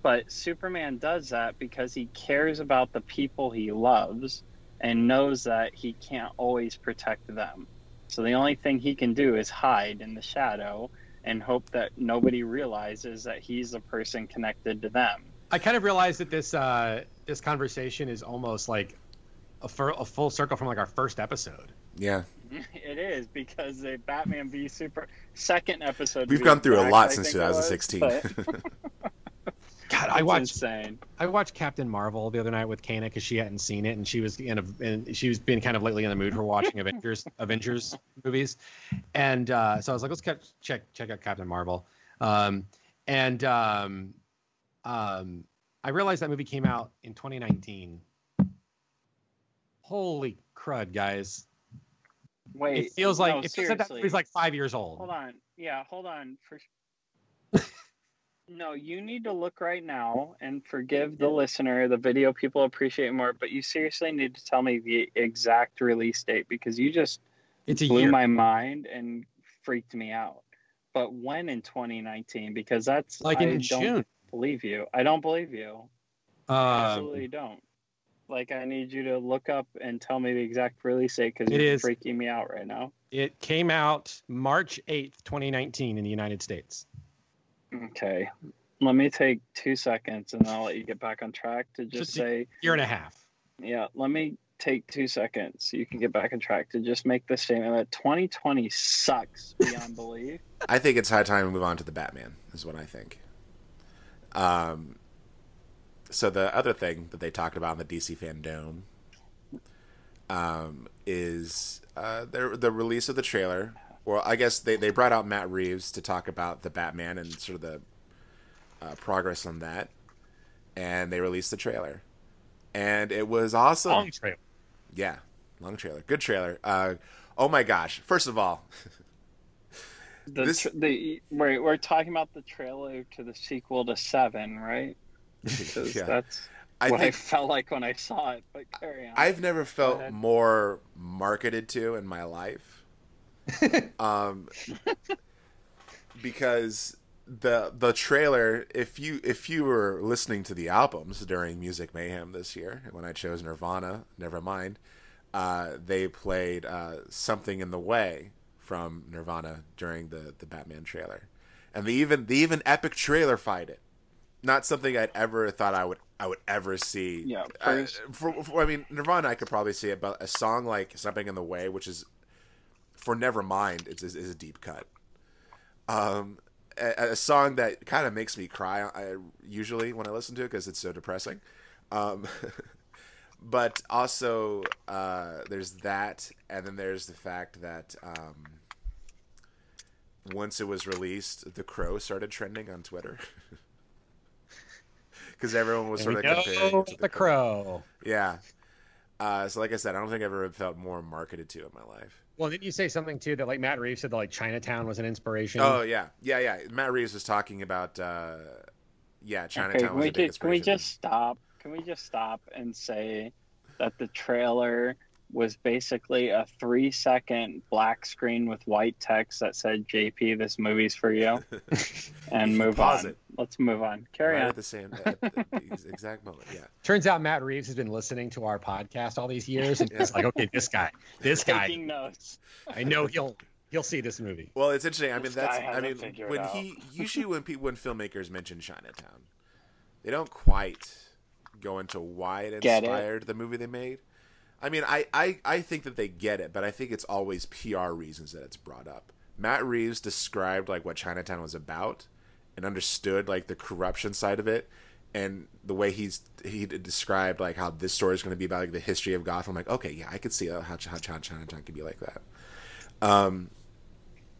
But Superman does that because he cares about the people he loves and knows that he can't always protect them. So the only thing he can do is hide in the shadow and hope that nobody realizes that he's the person connected to them. I kind of realized that this uh, this conversation is almost like a, fur, a full circle from like our first episode. Yeah. It is because the Batman v Super second episode. We've gone through a lot I since think it was, 2016. but God, I watched insane. I watched Captain Marvel the other night with Kana because she hadn't seen it, and she was in a, and she was been kind of lately in the mood for watching Avengers Avengers movies, and uh, so I was like, let's check check check out Captain Marvel, um, and um, um, I realized that movie came out in 2019. Holy crud, guys! Wait, it feels like no, it feels like that movie's like five years old. Hold on, yeah, hold on. For no, you need to look right now and forgive the listener. The video people appreciate more, but you seriously need to tell me the exact release date because you just It's blew year. my mind and freaked me out. But when in 2019? Because that's like I in don't June. believe you. I don't believe you. Um, Absolutely don't. Like I need you to look up and tell me the exact release date because it is freaking me out right now. it came out March 8th, 2019, in the United States. Okay. Let me take two seconds and I'll let you get back on track to just Just- say, Year and a half. yeah, let me take two seconds so you can get back on track to just make the statement that 2020 sucks beyond belief. I think it's high time to move on to the Batman. Is what I think. Um. So the other thing that they talked about in the DC fandom, um, is uh, the the release of the trailer. Well, I guess they, they brought out Matt Reeves to talk about the Batman and sort of the uh, progress on that, and they released the trailer, and it was awesome. Long trail. Yeah, long trailer, good trailer. Uh, oh my gosh! First of all, The, This- tr- the we're, we're talking about the trailer to the sequel to Seven, right? Because yeah, that's I what I felt like when I saw it. But carry on. I've never felt more marketed to in my life. um, because the the trailer, if you if you were listening to the albums during Music Mayhem this year, when I chose Nirvana, Nevermind, uh, they played uh, something in the way from Nirvana during the the Batman trailer, and they even they even epic trailer fight it. Not something I'd ever thought I would I would ever see. Yeah, I, for, for- I mean Nirvana, I could probably see it, but a song like "Something in the Way," which is for Nevermind, it's is, is a deep cut. Um, a, a song that kind of makes me cry. I, usually when I listen to it because it's so depressing. Um, but also uh, there's that, and then there's the fact that um, once it was released, The Crow started trending on Twitter. Because everyone was sort of comparing know it to the crow. Yeah. Uh, so, like I said, I don't think I've ever felt more marketed to in my life. Well, didn't you say something too that like Matt Reeves said that like Chinatown was an inspiration? Oh yeah, yeah, yeah. Matt Reeves was talking about, uh, yeah, Okay, Chinatown can was we, a big just, can we just stop? Can we just stop and say that the trailer was basically a three second black screen with white text that said JP, this movie's for you. and move Pause on. it. Let's move on. Carry right on. at the same at the exact moment. Yeah. Turns out Matt Reeves has been listening to our podcast all these years, and it's like, okay, this guy, this guy, Taking notes. I know he'll he'll see this movie. Well, it's interesting. I mean, This that's. I mean, when he usually when people when filmmakers mention Chinatown, they don't quite go into why it Get it. inspired the movie they made. I mean, I, I I think that they get it, but I think it's always PR reasons that it's brought up. Matt Reeves described like what Chinatown was about and understood like the corruption side of it and the way he's he described like how this story is going to be about like the history of Gotham. I'm like, okay, yeah, I could see how how, how Chinatown could be like that. Um,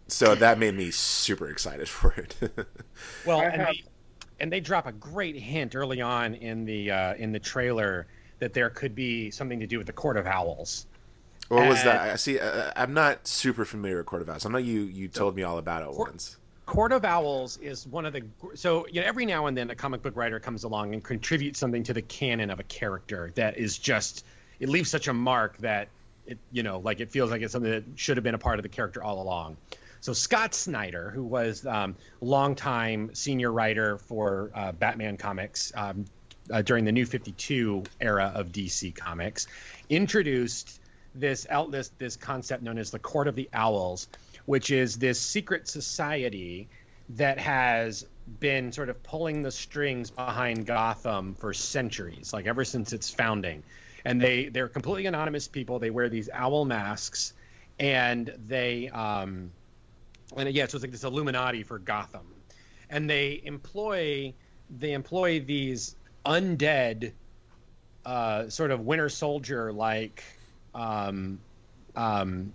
so that made me super excited for it. Well, and they, and they drop a great hint early on in the uh, in the trailer that there could be something to do with the Court of Owls. what was that? I see. Uh, I'm not super familiar with Court of Owls. I know you you told me all about it Court- once. Court of Owls is one of the so you know every now and then a comic book writer comes along and contributes something to the canon of a character that is just it leaves such a mark that it you know like it feels like it's something that should have been a part of the character all along. So Scott Snyder, who was um, longtime senior writer for uh, Batman comics um, uh, during the New Fifty Two era of DC Comics, introduced this out this this concept known as the Court of the Owls, which is this secret society that has been sort of pulling the strings behind Gotham for centuries, like ever since its founding. And they they're completely anonymous people. They wear these owl masks, and they um, and yeah, so it's like this Illuminati for Gotham, and they employ they employ these undead, uh, sort of Winter Soldier like um, um,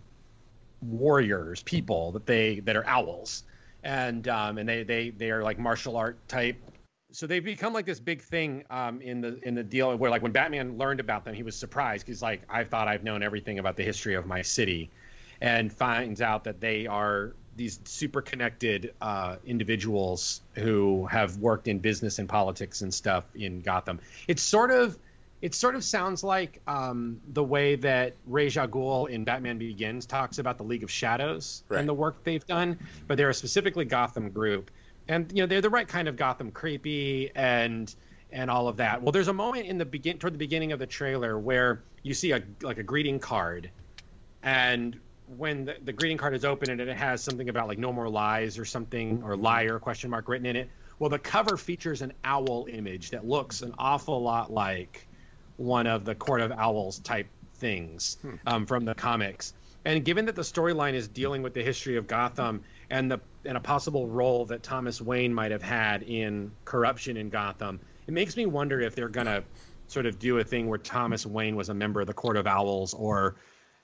warriors, people that they that are owls, and um, and they they they are like martial art type. So they've become like this big thing um, in the in the deal where like when Batman learned about them, he was surprised because like I thought I've known everything about the history of my city, and finds out that they are these super connected uh, individuals who have worked in business and politics and stuff in Gotham. It's sort of it sort of sounds like um, the way that al Ghul in Batman Begins talks about the League of Shadows Right. and the work they've done, but they're a specifically Gotham group, and you know they're the right kind of Gotham creepy and and all of that. Well, there's a moment in the begin toward the beginning of the trailer where you see a like a greeting card, and when the, the greeting card is open and it has something about like no more lies or something or liar question mark written in it well the cover features an owl image that looks an awful lot like one of the court of owls type things um, from the comics. And given that the storyline is dealing with the history of gotham and the and a possible role that thomas wayne might have had in corruption in gotham it makes me wonder if they're gonna sort of do a thing where thomas wayne was a member of the court of owls or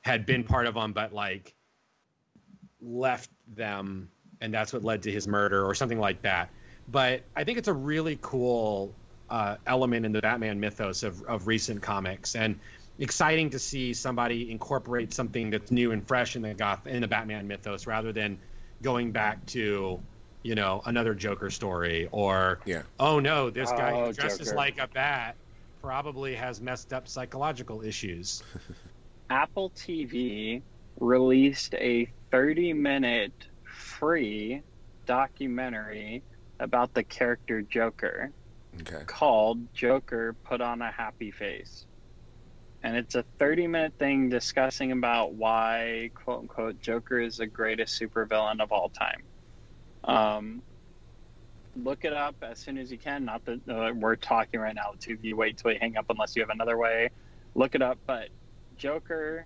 had been part of them, but like left them, and that's what led to his murder or something like that. But I think it's a really cool uh, element in the Batman mythos of, of recent comics, and exciting to see somebody incorporate something that's new and fresh in the Goth in the Batman mythos rather than going back to you know another Joker story or Yeah. oh no this guy Oh, dresses Joker. like a bat probably has messed up psychological issues. Apple TV released a 30 minute free documentary about the character Joker Okay. called Joker Put on a Happy Face. And it's a 30 minute thing discussing about why, quote unquote, Joker is the greatest supervillain of all time. Um, look it up as soon as you can. Not that uh, we're talking right now, two of you wait till we hang up unless you have another way. Look it up. But Joker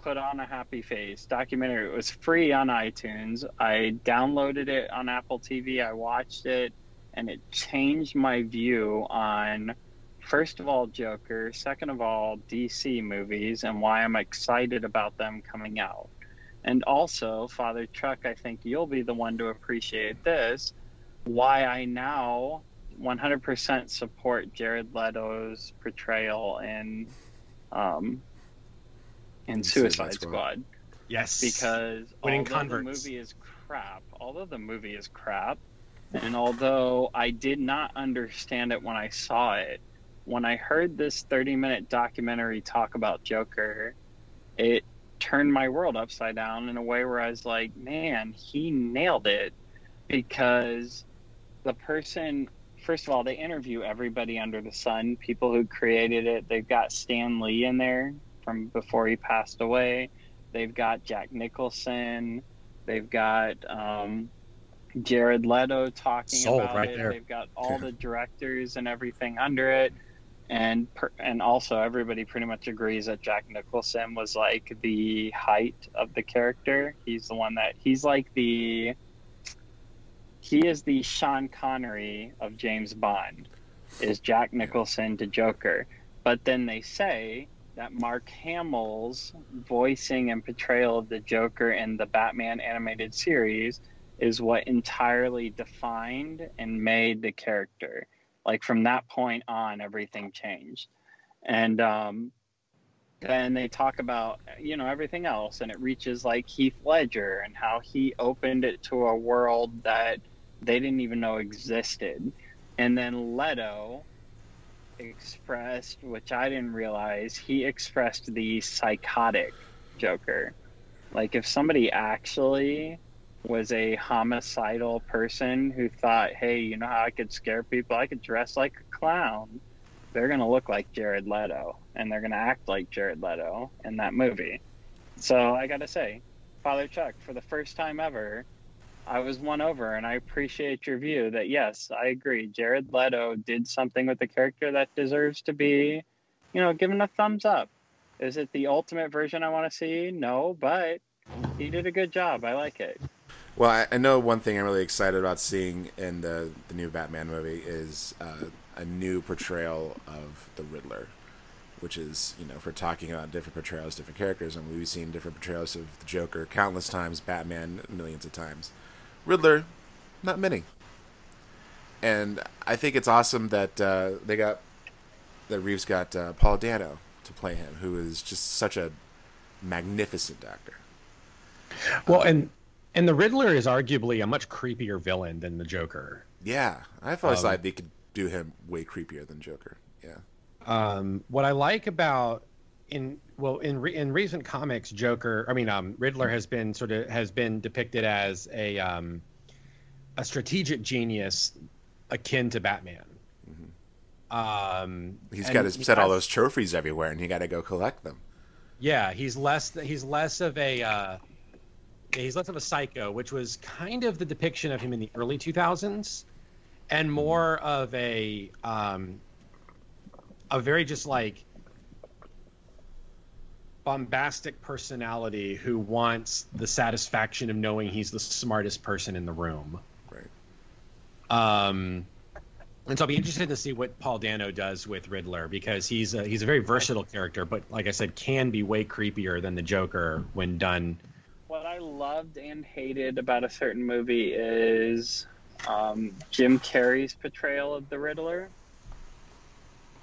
put on a happy face documentary. It was free on iTunes. I downloaded it on Apple TV. I watched it, and it changed my view on, first of all, Joker, second of all, DC movies, and why I'm excited about them coming out. And also, Father Chuck, I think you'll be the one to appreciate this. Why I now 100% support Jared Leto's portrayal in um, in Suicide Suicide Squad. Squad Yes, because Winning although converts. the movie is crap, although the movie is crap, and although I did not understand it when I saw it, when I heard this 30 minute documentary talk about Joker, it turned my world upside down in a way where I was like, man, he nailed it because the person first of all, they interview everybody under the sun, people who created it. They've got Stan Lee in there from before he passed away. They've got Jack Nicholson. They've got um, Jared Leto talking Sold about right it. there. They've got all the directors and everything under it. And per, and also everybody pretty much agrees that Jack Nicholson was like the height of the character. He's the one that he's like the he is the Sean Connery of James Bond. Is Jack Nicholson to Joker. But then they say that Mark Hamill's voicing and portrayal of the Joker in the Batman animated series is what entirely defined and made the character. Like from that point on, everything changed. And um, then they talk about, you know, everything else, and it reaches like Heath Ledger and how he opened it to a world that they didn't even know existed. And then Leto expressed, which I didn't realize, he expressed the psychotic Joker. Like if somebody actually was a homicidal person who thought, hey, you know how I could scare people? I could dress like a clown. They're going to look like Jared Leto and they're going to act like Jared Leto in that movie. So I got to say, Father Chuck, for the first time ever, I was won over, and I appreciate your view that yes, I agree. Jared Leto did something with the character that deserves to be, you know, given a thumbs up. Is it the ultimate version I want to see? No, but he did a good job. I like it. Well, I, I know one thing I'm really excited about seeing in the the new Batman movie is uh, a new portrayal of the Riddler, which is you know we're talking about different portrayals, different characters, and we've seen different portrayals of the Joker countless times, Batman millions of times, Riddler, not many. And I think it's awesome that uh, they got that Reeves got uh, Paul Dano to play him, who is just such a magnificent actor. Well, and and the Riddler is arguably a much creepier villain than the Joker. Yeah, I've always Um, thought they could do him way creepier than Joker. Yeah. Um, what I like about in well in re, in recent comics, Joker, I mean, um, Riddler has been sort of has been depicted as a um, a strategic genius akin to Batman. Um, He's got to set all those trophies everywhere, and he got to go collect them. Yeah, he's less he's less of a uh, he's less of a psycho, which was kind of the depiction of him in the early 2000s, and more of a um, a very just like bombastic personality who wants the satisfaction of knowing he's the smartest person in the room. Right. Um, and so I'll be interested to see what Paul Dano does with Riddler because he's a, he's a very versatile character, but like I said, can be way creepier than the Joker when done. What I loved and hated about a certain movie is um, Jim Carrey's portrayal of the Riddler.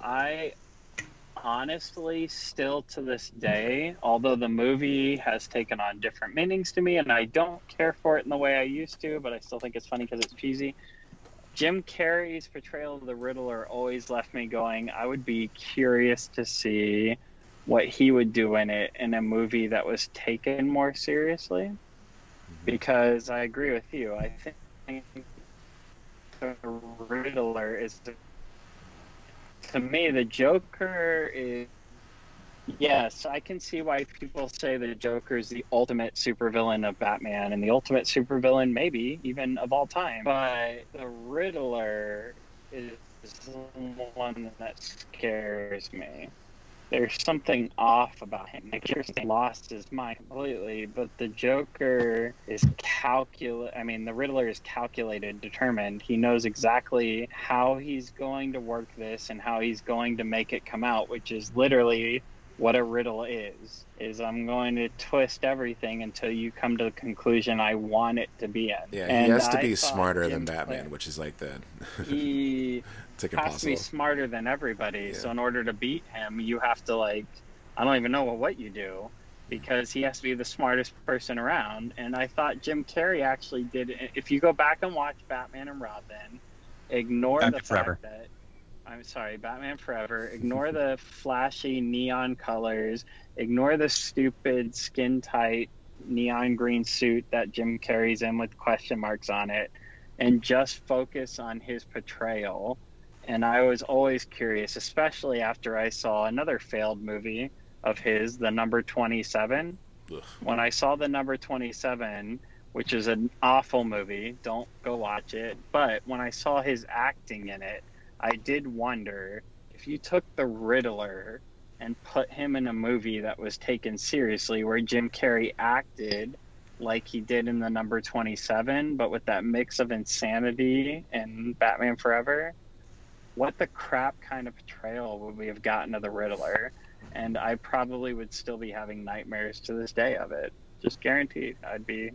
I honestly, still to this day, although the movie has taken on different meanings to me and I don't care for it in the way I used to, but I still think it's funny because it's cheesy. Jim Carrey's portrayal of the Riddler always left me going, I would be curious to see what he would do in it in a movie that was taken more seriously. Mm-hmm. Because I agree with you. I think the Riddler is, to me, the Joker is. Yes, I can see why people say the Joker is the ultimate supervillain of Batman and the ultimate supervillain, maybe even of all time. But the Riddler is the one that scares me. There's something off about him. Like Kirsten lost his mind completely, but the Joker is calculate. I mean, the Riddler is calculated, determined. He knows exactly how he's going to work this and how he's going to make it come out, which is literally what a riddle is is i'm going to twist everything until you come to the conclusion i want it to be in Yeah, And he has to be thought smarter than Batman, Clare- which is like the he it's like has to be smarter than everybody Yeah. so in order to beat him you have to like i don't even know what you do because he has to be the smartest person around and i thought jim carrey actually did if you go back and watch batman and robin ignore Batman the fact Forever. that I'm sorry, Batman Forever. Ignore the flashy neon colors. Ignore the stupid skin tight neon green suit that Jim Carrey's in with question marks on it, and just focus on his portrayal. And I was always curious, especially after I saw another failed movie of his, the number 27. Ugh. When I saw the number 27, which is an awful movie, don't go watch it. But when I saw his acting in it, I did wonder if you took the Riddler and put him in a movie that was taken seriously, where Jim Carrey acted like he did in the number 27, but with that mix of insanity and Batman Forever, what the crap kind of portrayal would we have gotten of the Riddler? And I probably would still be having nightmares to this day of it. Just guaranteed. I'd be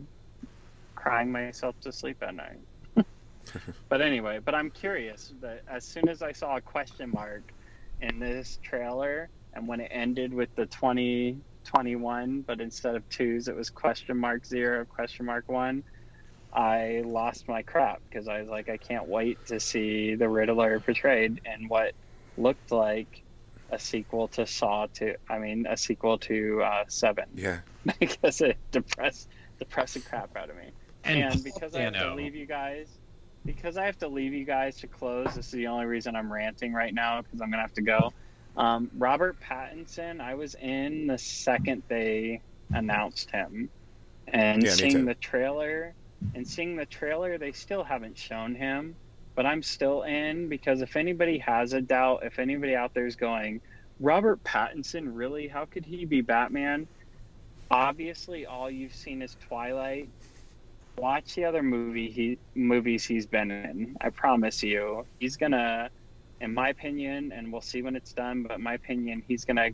crying myself to sleep at night. but anyway, but I'm curious that as soon as I saw a question mark in this trailer, and when it ended with the 2021, but instead of twos, it was question mark zero, question mark one. I lost my crap because I was like, I can't wait to see the Riddler portrayed and what looked like a sequel to Saw to, I mean, a sequel to uh, Seven, Yeah. because it depressed depressed the crap out of me. And And, because I have to leave you guys, because I have to leave you guys to close. This is the only reason I'm ranting right now because I'm gonna have to go. Um, Robert Pattinson, I was in the second they announced him, and Yeah, seeing the trailer, and seeing the trailer, they still haven't shown him, but I'm still in because if anybody has a doubt, if anybody out there is going, Robert Pattinson, really? How could he be Batman? Obviously, all you've seen is Twilight. Watch the other movie he movies he's been in. I promise you, he's gonna, in my opinion, and we'll see when it's done. But my opinion, he's gonna.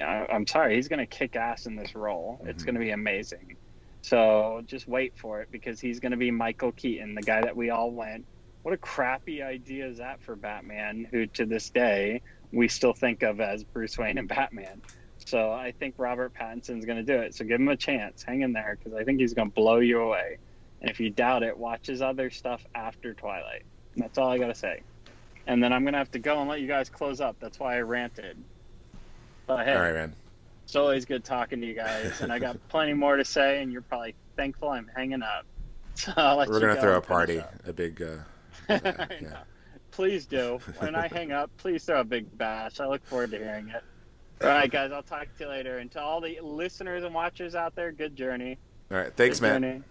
Uh, I'm sorry, he's gonna kick ass in this role. It's Mhm. gonna be amazing. So just wait for it because he's gonna be Michael Keaton, the guy that we all went. What a crappy idea is that for Batman, who to this day we still think of as Bruce Wayne and Batman. So I think Robert Pattinson's going to do it. So give him a chance. Hang in there because I think he's going to blow you away. And if you doubt it, watch his other stuff after Twilight. And that's all I got to say. And then I'm going to have to go and let you guys close up. That's why I ranted. But hey, All right, man. it's always good talking to you guys. And I got plenty more to say, and you're probably thankful I'm hanging up. So We're gonna throw a party, a big. Uh, yeah. Please do. When I hang up, please throw a big bash. I look forward to hearing it. All right, guys, I'll talk to you later. And to all the listeners and watchers out there, good journey. All right, thanks, good man. journey.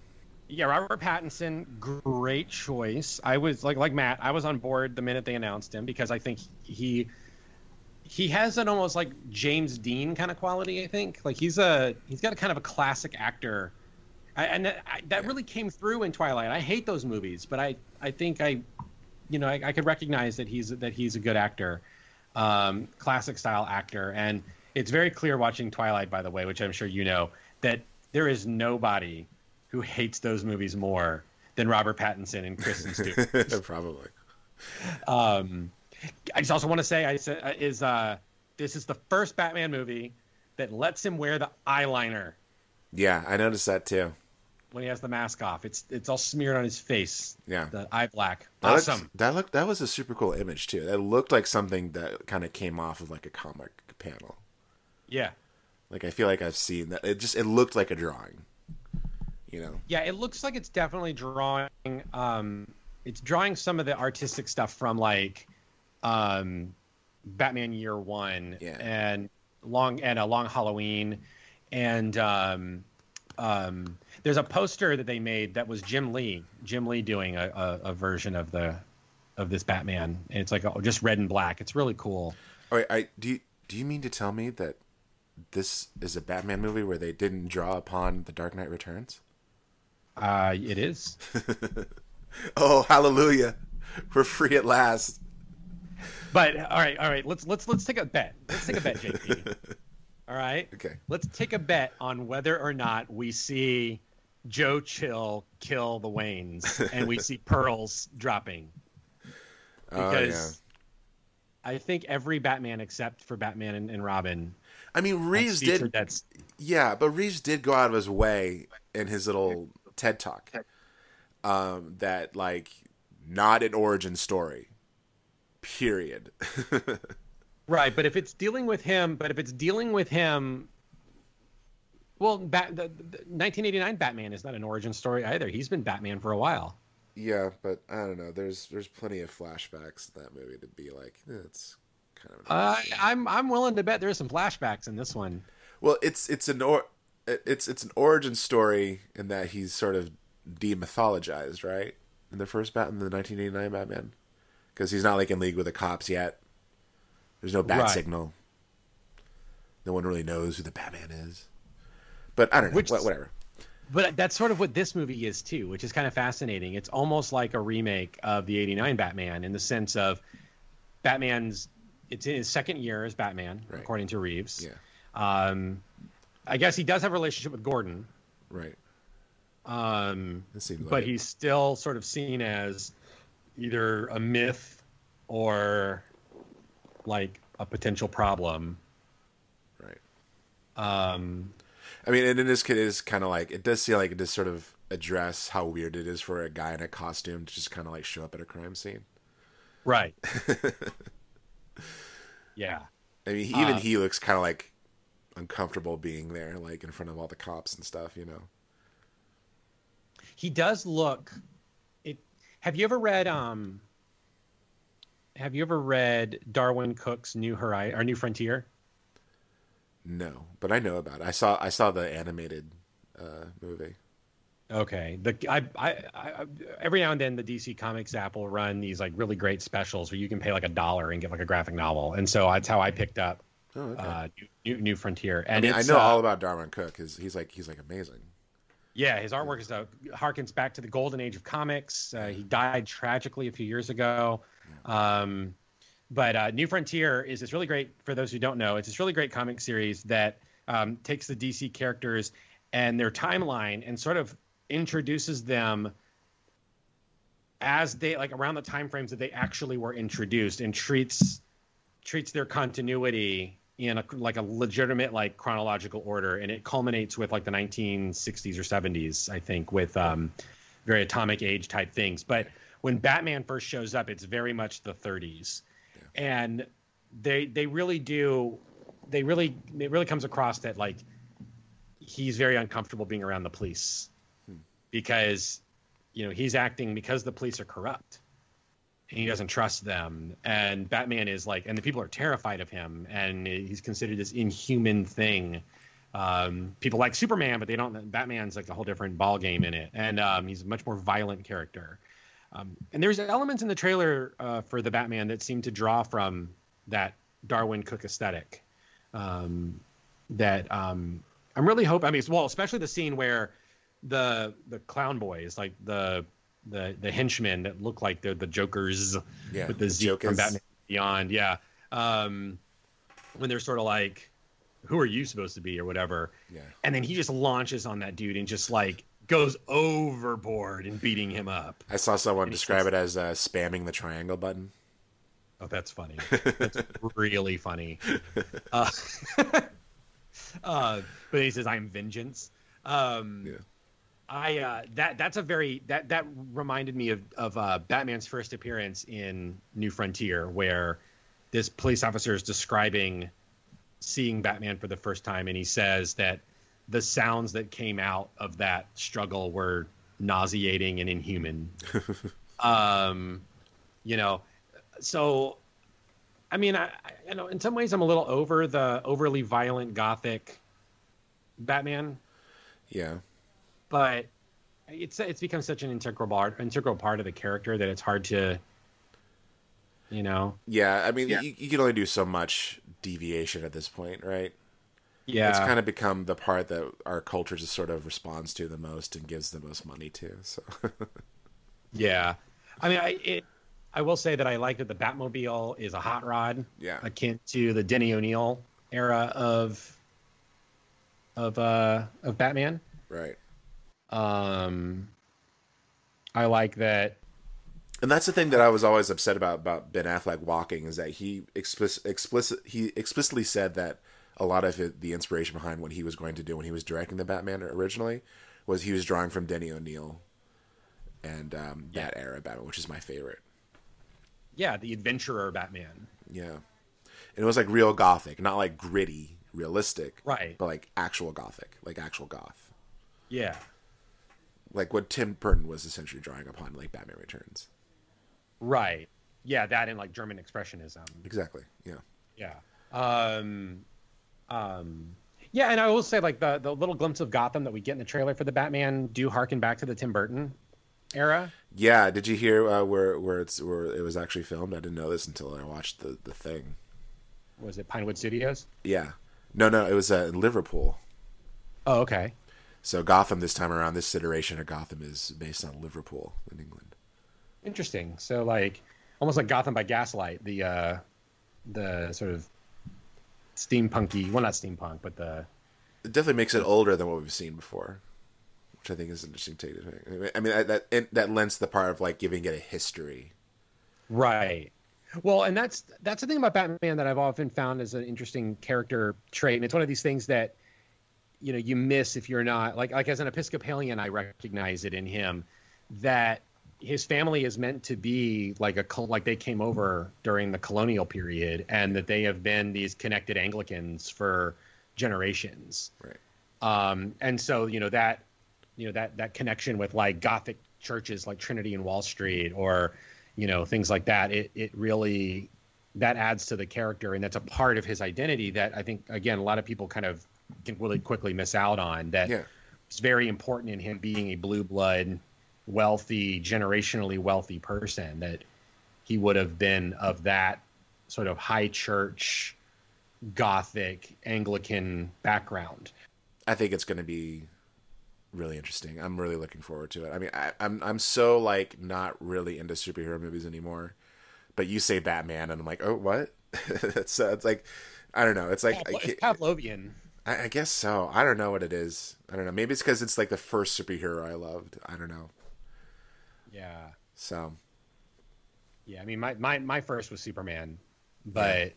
Yeah, Robert Pattinson, great choice. I was like like Matt, I was on board the minute they announced him because I think he he has an almost like James Dean kind of quality. I think like he's a he's got a kind of a classic actor, I, and that, I, that really came through in Twilight. I hate those movies, but I I think I you know I, I could recognize that he's that he's a good actor, um, classic style actor, and it's very clear watching Twilight, by the way, which I'm sure you know, that there is nobody who hates those movies more than Robert Pattinson and Kristen Stewart. Probably. um, I just also want to say, I said, uh, is uh, this is the first Batman movie that lets him wear the eyeliner Yeah, I noticed that too. When he has the mask off. It's it's all smeared on his face. Yeah. The eye black. That looked- Awesome. that looked that was a super cool image too. That looked like something that kind of came off of like a comic panel. Yeah. Like I feel like I've seen that. It just it looked like a drawing. You know. Yeah, it looks like it's definitely drawing. Um, it's drawing some of the artistic stuff from like, um, Batman Year One Yeah. and long and a Long Halloween, and um, um, there's a poster that they made that was Jim Lee, Jim Lee doing a, a, a version of the of this Batman, and it's like oh, just red and black. It's really cool. Oh, I do. You, do you mean to tell me that this is a Batman movie where they didn't draw upon The Dark Knight Returns? Uh, it is. Oh, hallelujah! We're free at last. But all right, all right. Let's let's let's take a bet. Let's take a bet, JP. All right. Okay. Let's take a bet on whether or not we see Joe Chill kill the Waynes and we see pearls dropping. Oh, Because I think every Batman except for Batman and, and Robin I mean, Reeves did. that's Yeah, but Reeves did go out of his way in his little TED talk. Um, that like not an origin story. Period. right, but if it's dealing with him, but if it's dealing with him, well, Bat, the, the 1989 Batman is not an origin story either. He's been Batman for a while. Yeah, but I don't know. There's there's plenty of flashbacks in that movie to be like eh, it's kind of. Uh, I'm I'm willing to bet there's some flashbacks in this one. Well, it's it's an or it's it's an origin story in that he's sort of demythologized, right? In the first Batman, in the 1989 Batman, because he's not like in league with the cops yet. There's no bat Right. signal. No one really knows who the Batman is. But I don't know. Which- whatever. But that's sort of what this movie is too, which is kind of fascinating. It's almost like a remake of the '89 Batman in the sense of Batman's. It's in his second year as Batman, Right. according to Reeves. Yeah. Um, I guess he does have a relationship with Gordon, Right. um, seems but like he's still sort of seen as either a myth or like a potential problem. right. Um, I mean, and in this kid is kind of like it does seem like it does sort of address how weird it is for a guy in a costume to just kind of like show up at a crime scene. right. yeah. I mean, even Uh, he looks kind of like uncomfortable being there, like in front of all the cops and stuff. You know? he does look it have you ever read um have you ever read Darwyn Cooke's new horizon or new frontier No, but I know about it. I saw I saw the animated uh, movie. okay the I, I i every now and then the dc comics app will run these like really great specials where you can pay like a dollar and get like a graphic novel and so that's how i picked up Oh, okay. uh new, new, new frontier and I mean, I know uh, all about Darwyn Cooke. His, he's like he's like amazing. Yeah, his artwork is uh, harkens back to the golden age of comics. Uh, he died tragically a few years ago. Um, but uh, New Frontier is this really great, for those who don't know, it's this really great comic series that um, takes the DC characters and their timeline and sort of introduces them as they like around the time frames that they actually were introduced and treats treats their continuity in a like a legitimate like chronological order. And it culminates with like the 1960s or 70s i think with um very atomic age type things. But when batman first shows up it's very much the 30s and they they really do they really it really comes across that like he's very uncomfortable being around the police. Because you know he's acting because the police are corrupt. And he doesn't trust them. And batman is like and the people are terrified of him. And he's considered this inhuman thing. Um, people like superman but they don't batman's like a whole different ball game in it. And um, he's a much more violent character um, and there's elements in the trailer uh, for the batman that seem to draw from that Darwyn Cooke aesthetic um, that um, i'm really hoping i mean well especially the scene where the the clown boys like the the the henchmen that look like they're the jokers Yeah, with the, the Z from Batman Beyond. Yeah. Um, when they're sort of like, who are you supposed to be or whatever. Yeah. And then he just launches on that dude and just like goes overboard in beating him up. I saw someone describe it as uh, spamming the triangle button. Oh, that's funny. That's really funny. Uh, uh, but he says, "I'm vengeance." Um, Yeah. I uh, that that's a very that that reminded me of of uh, Batman's first appearance in New Frontier, where this police officer is describing seeing Batman for the first time, and he says that the sounds that came out of that struggle were nauseating and inhuman. um, you know, so I mean, I, I you know in some ways I'm a little over the overly violent gothic Batman Yeah. but it's it's become such an integral part integral part of the character that it's hard to you know Yeah. I mean, Yeah. You, you can only do so much deviation at this point, right? Yeah It's kind of become the part that our culture just sort of responds to the most and gives the most money to. So yeah i mean i it i will say that i like that the batmobile is a hot rod Yeah. akin to the denny o'neill era of of uh of batman right. um i like that And that's the thing that I was always upset about about Ben Affleck walking is that he explicit, explicit he explicitly said that a lot of it, the inspiration behind what he was going to do when he was directing the Batman originally was he was drawing from Denny O'Neill and um, that era Batman, which is my favorite. yeah, the adventurer Batman. Yeah, and it was like real gothic, not like gritty, realistic, Right. But like actual gothic, like actual goth, Yeah. like what Tim Burton was essentially drawing upon, like Batman Returns. Right. Yeah, that and like German expressionism. Exactly. Yeah. Yeah. Um, um, yeah, and I will say like the the little glimpse of Gotham that we get in the trailer for the Batman do harken back to the Tim Burton era. Yeah. Did you hear uh, where where it's where it was actually filmed? I didn't know this until I watched the the thing. Was it Pinewood Studios? Yeah. No, no, it was uh, in Liverpool. Oh, okay. So Gotham this time around, this iteration of Gotham is based on Liverpool in England. Interesting. So like almost like Gotham by Gaslight, the uh the sort of steampunky, well not steampunk, but the It definitely makes it older than what we've seen before, which I think is an interesting take. to. I mean, that it, that lends the part of like giving it a history. Right. Well, and that's that's the thing about Batman that I've often found as an interesting character trait, and it's one of these things that you know you miss if you're not like like as an Episcopalian, I recognize it in him that his family is meant to be like a like they came over during the colonial period, and that they have been these connected Anglicans for generations. Right. Um, and so you know that you know that that connection with like Gothic churches like Trinity and Wall Street or you know things like that. It it really that adds to the character and that's a part of his identity that I think again a lot of people kind of can really quickly miss out on. That Yeah. it's very important in him being a blue blood, wealthy, generationally wealthy person that he would have been of that sort of high church, Gothic Anglican background. I think it's going to be really interesting. I'm really looking forward to it. I mean, I, I'm I'm so like not really into superhero movies anymore. But you say Batman, and I'm like, oh, what? it's uh, it's like I don't know. It's like I, It's Pavlovian. I, I guess so. I don't know what it is. I don't know. Maybe it's because it's like the first superhero I loved. I don't know. Yeah. So Yeah, I mean, my, my, my first was Superman, but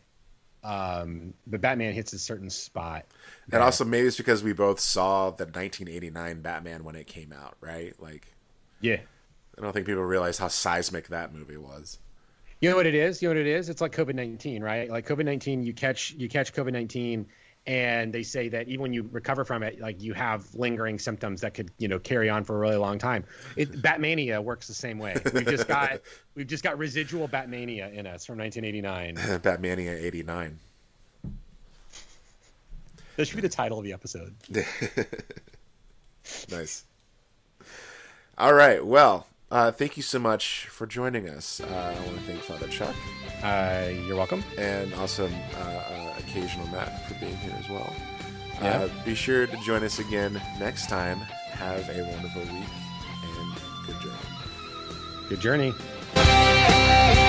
um, but Batman hits a certain spot. And also maybe it's because we both saw the 1989 Batman when it came out, right? Like Yeah. I don't think people realize how seismic that movie was. You know what it is? You know what it is? It's like COVID nineteen, right? Like COVID nineteen, you catch you catch COVID nineteen, and they say that even when you recover from it, like you have lingering symptoms that could you know carry on for a really long time. It, Batmania works the same way. We've just got we've just got residual Batmania in us from 1989. Batmania 89. This should be the title of the episode. Nice. All right. Well, uh, thank you so much for joining us. Uh, I want to thank Father Chuck Uh, you're welcome. and also for being here as well. Yeah. Uh, be sure to join us again next time. Have a wonderful week and good journey. Good journey.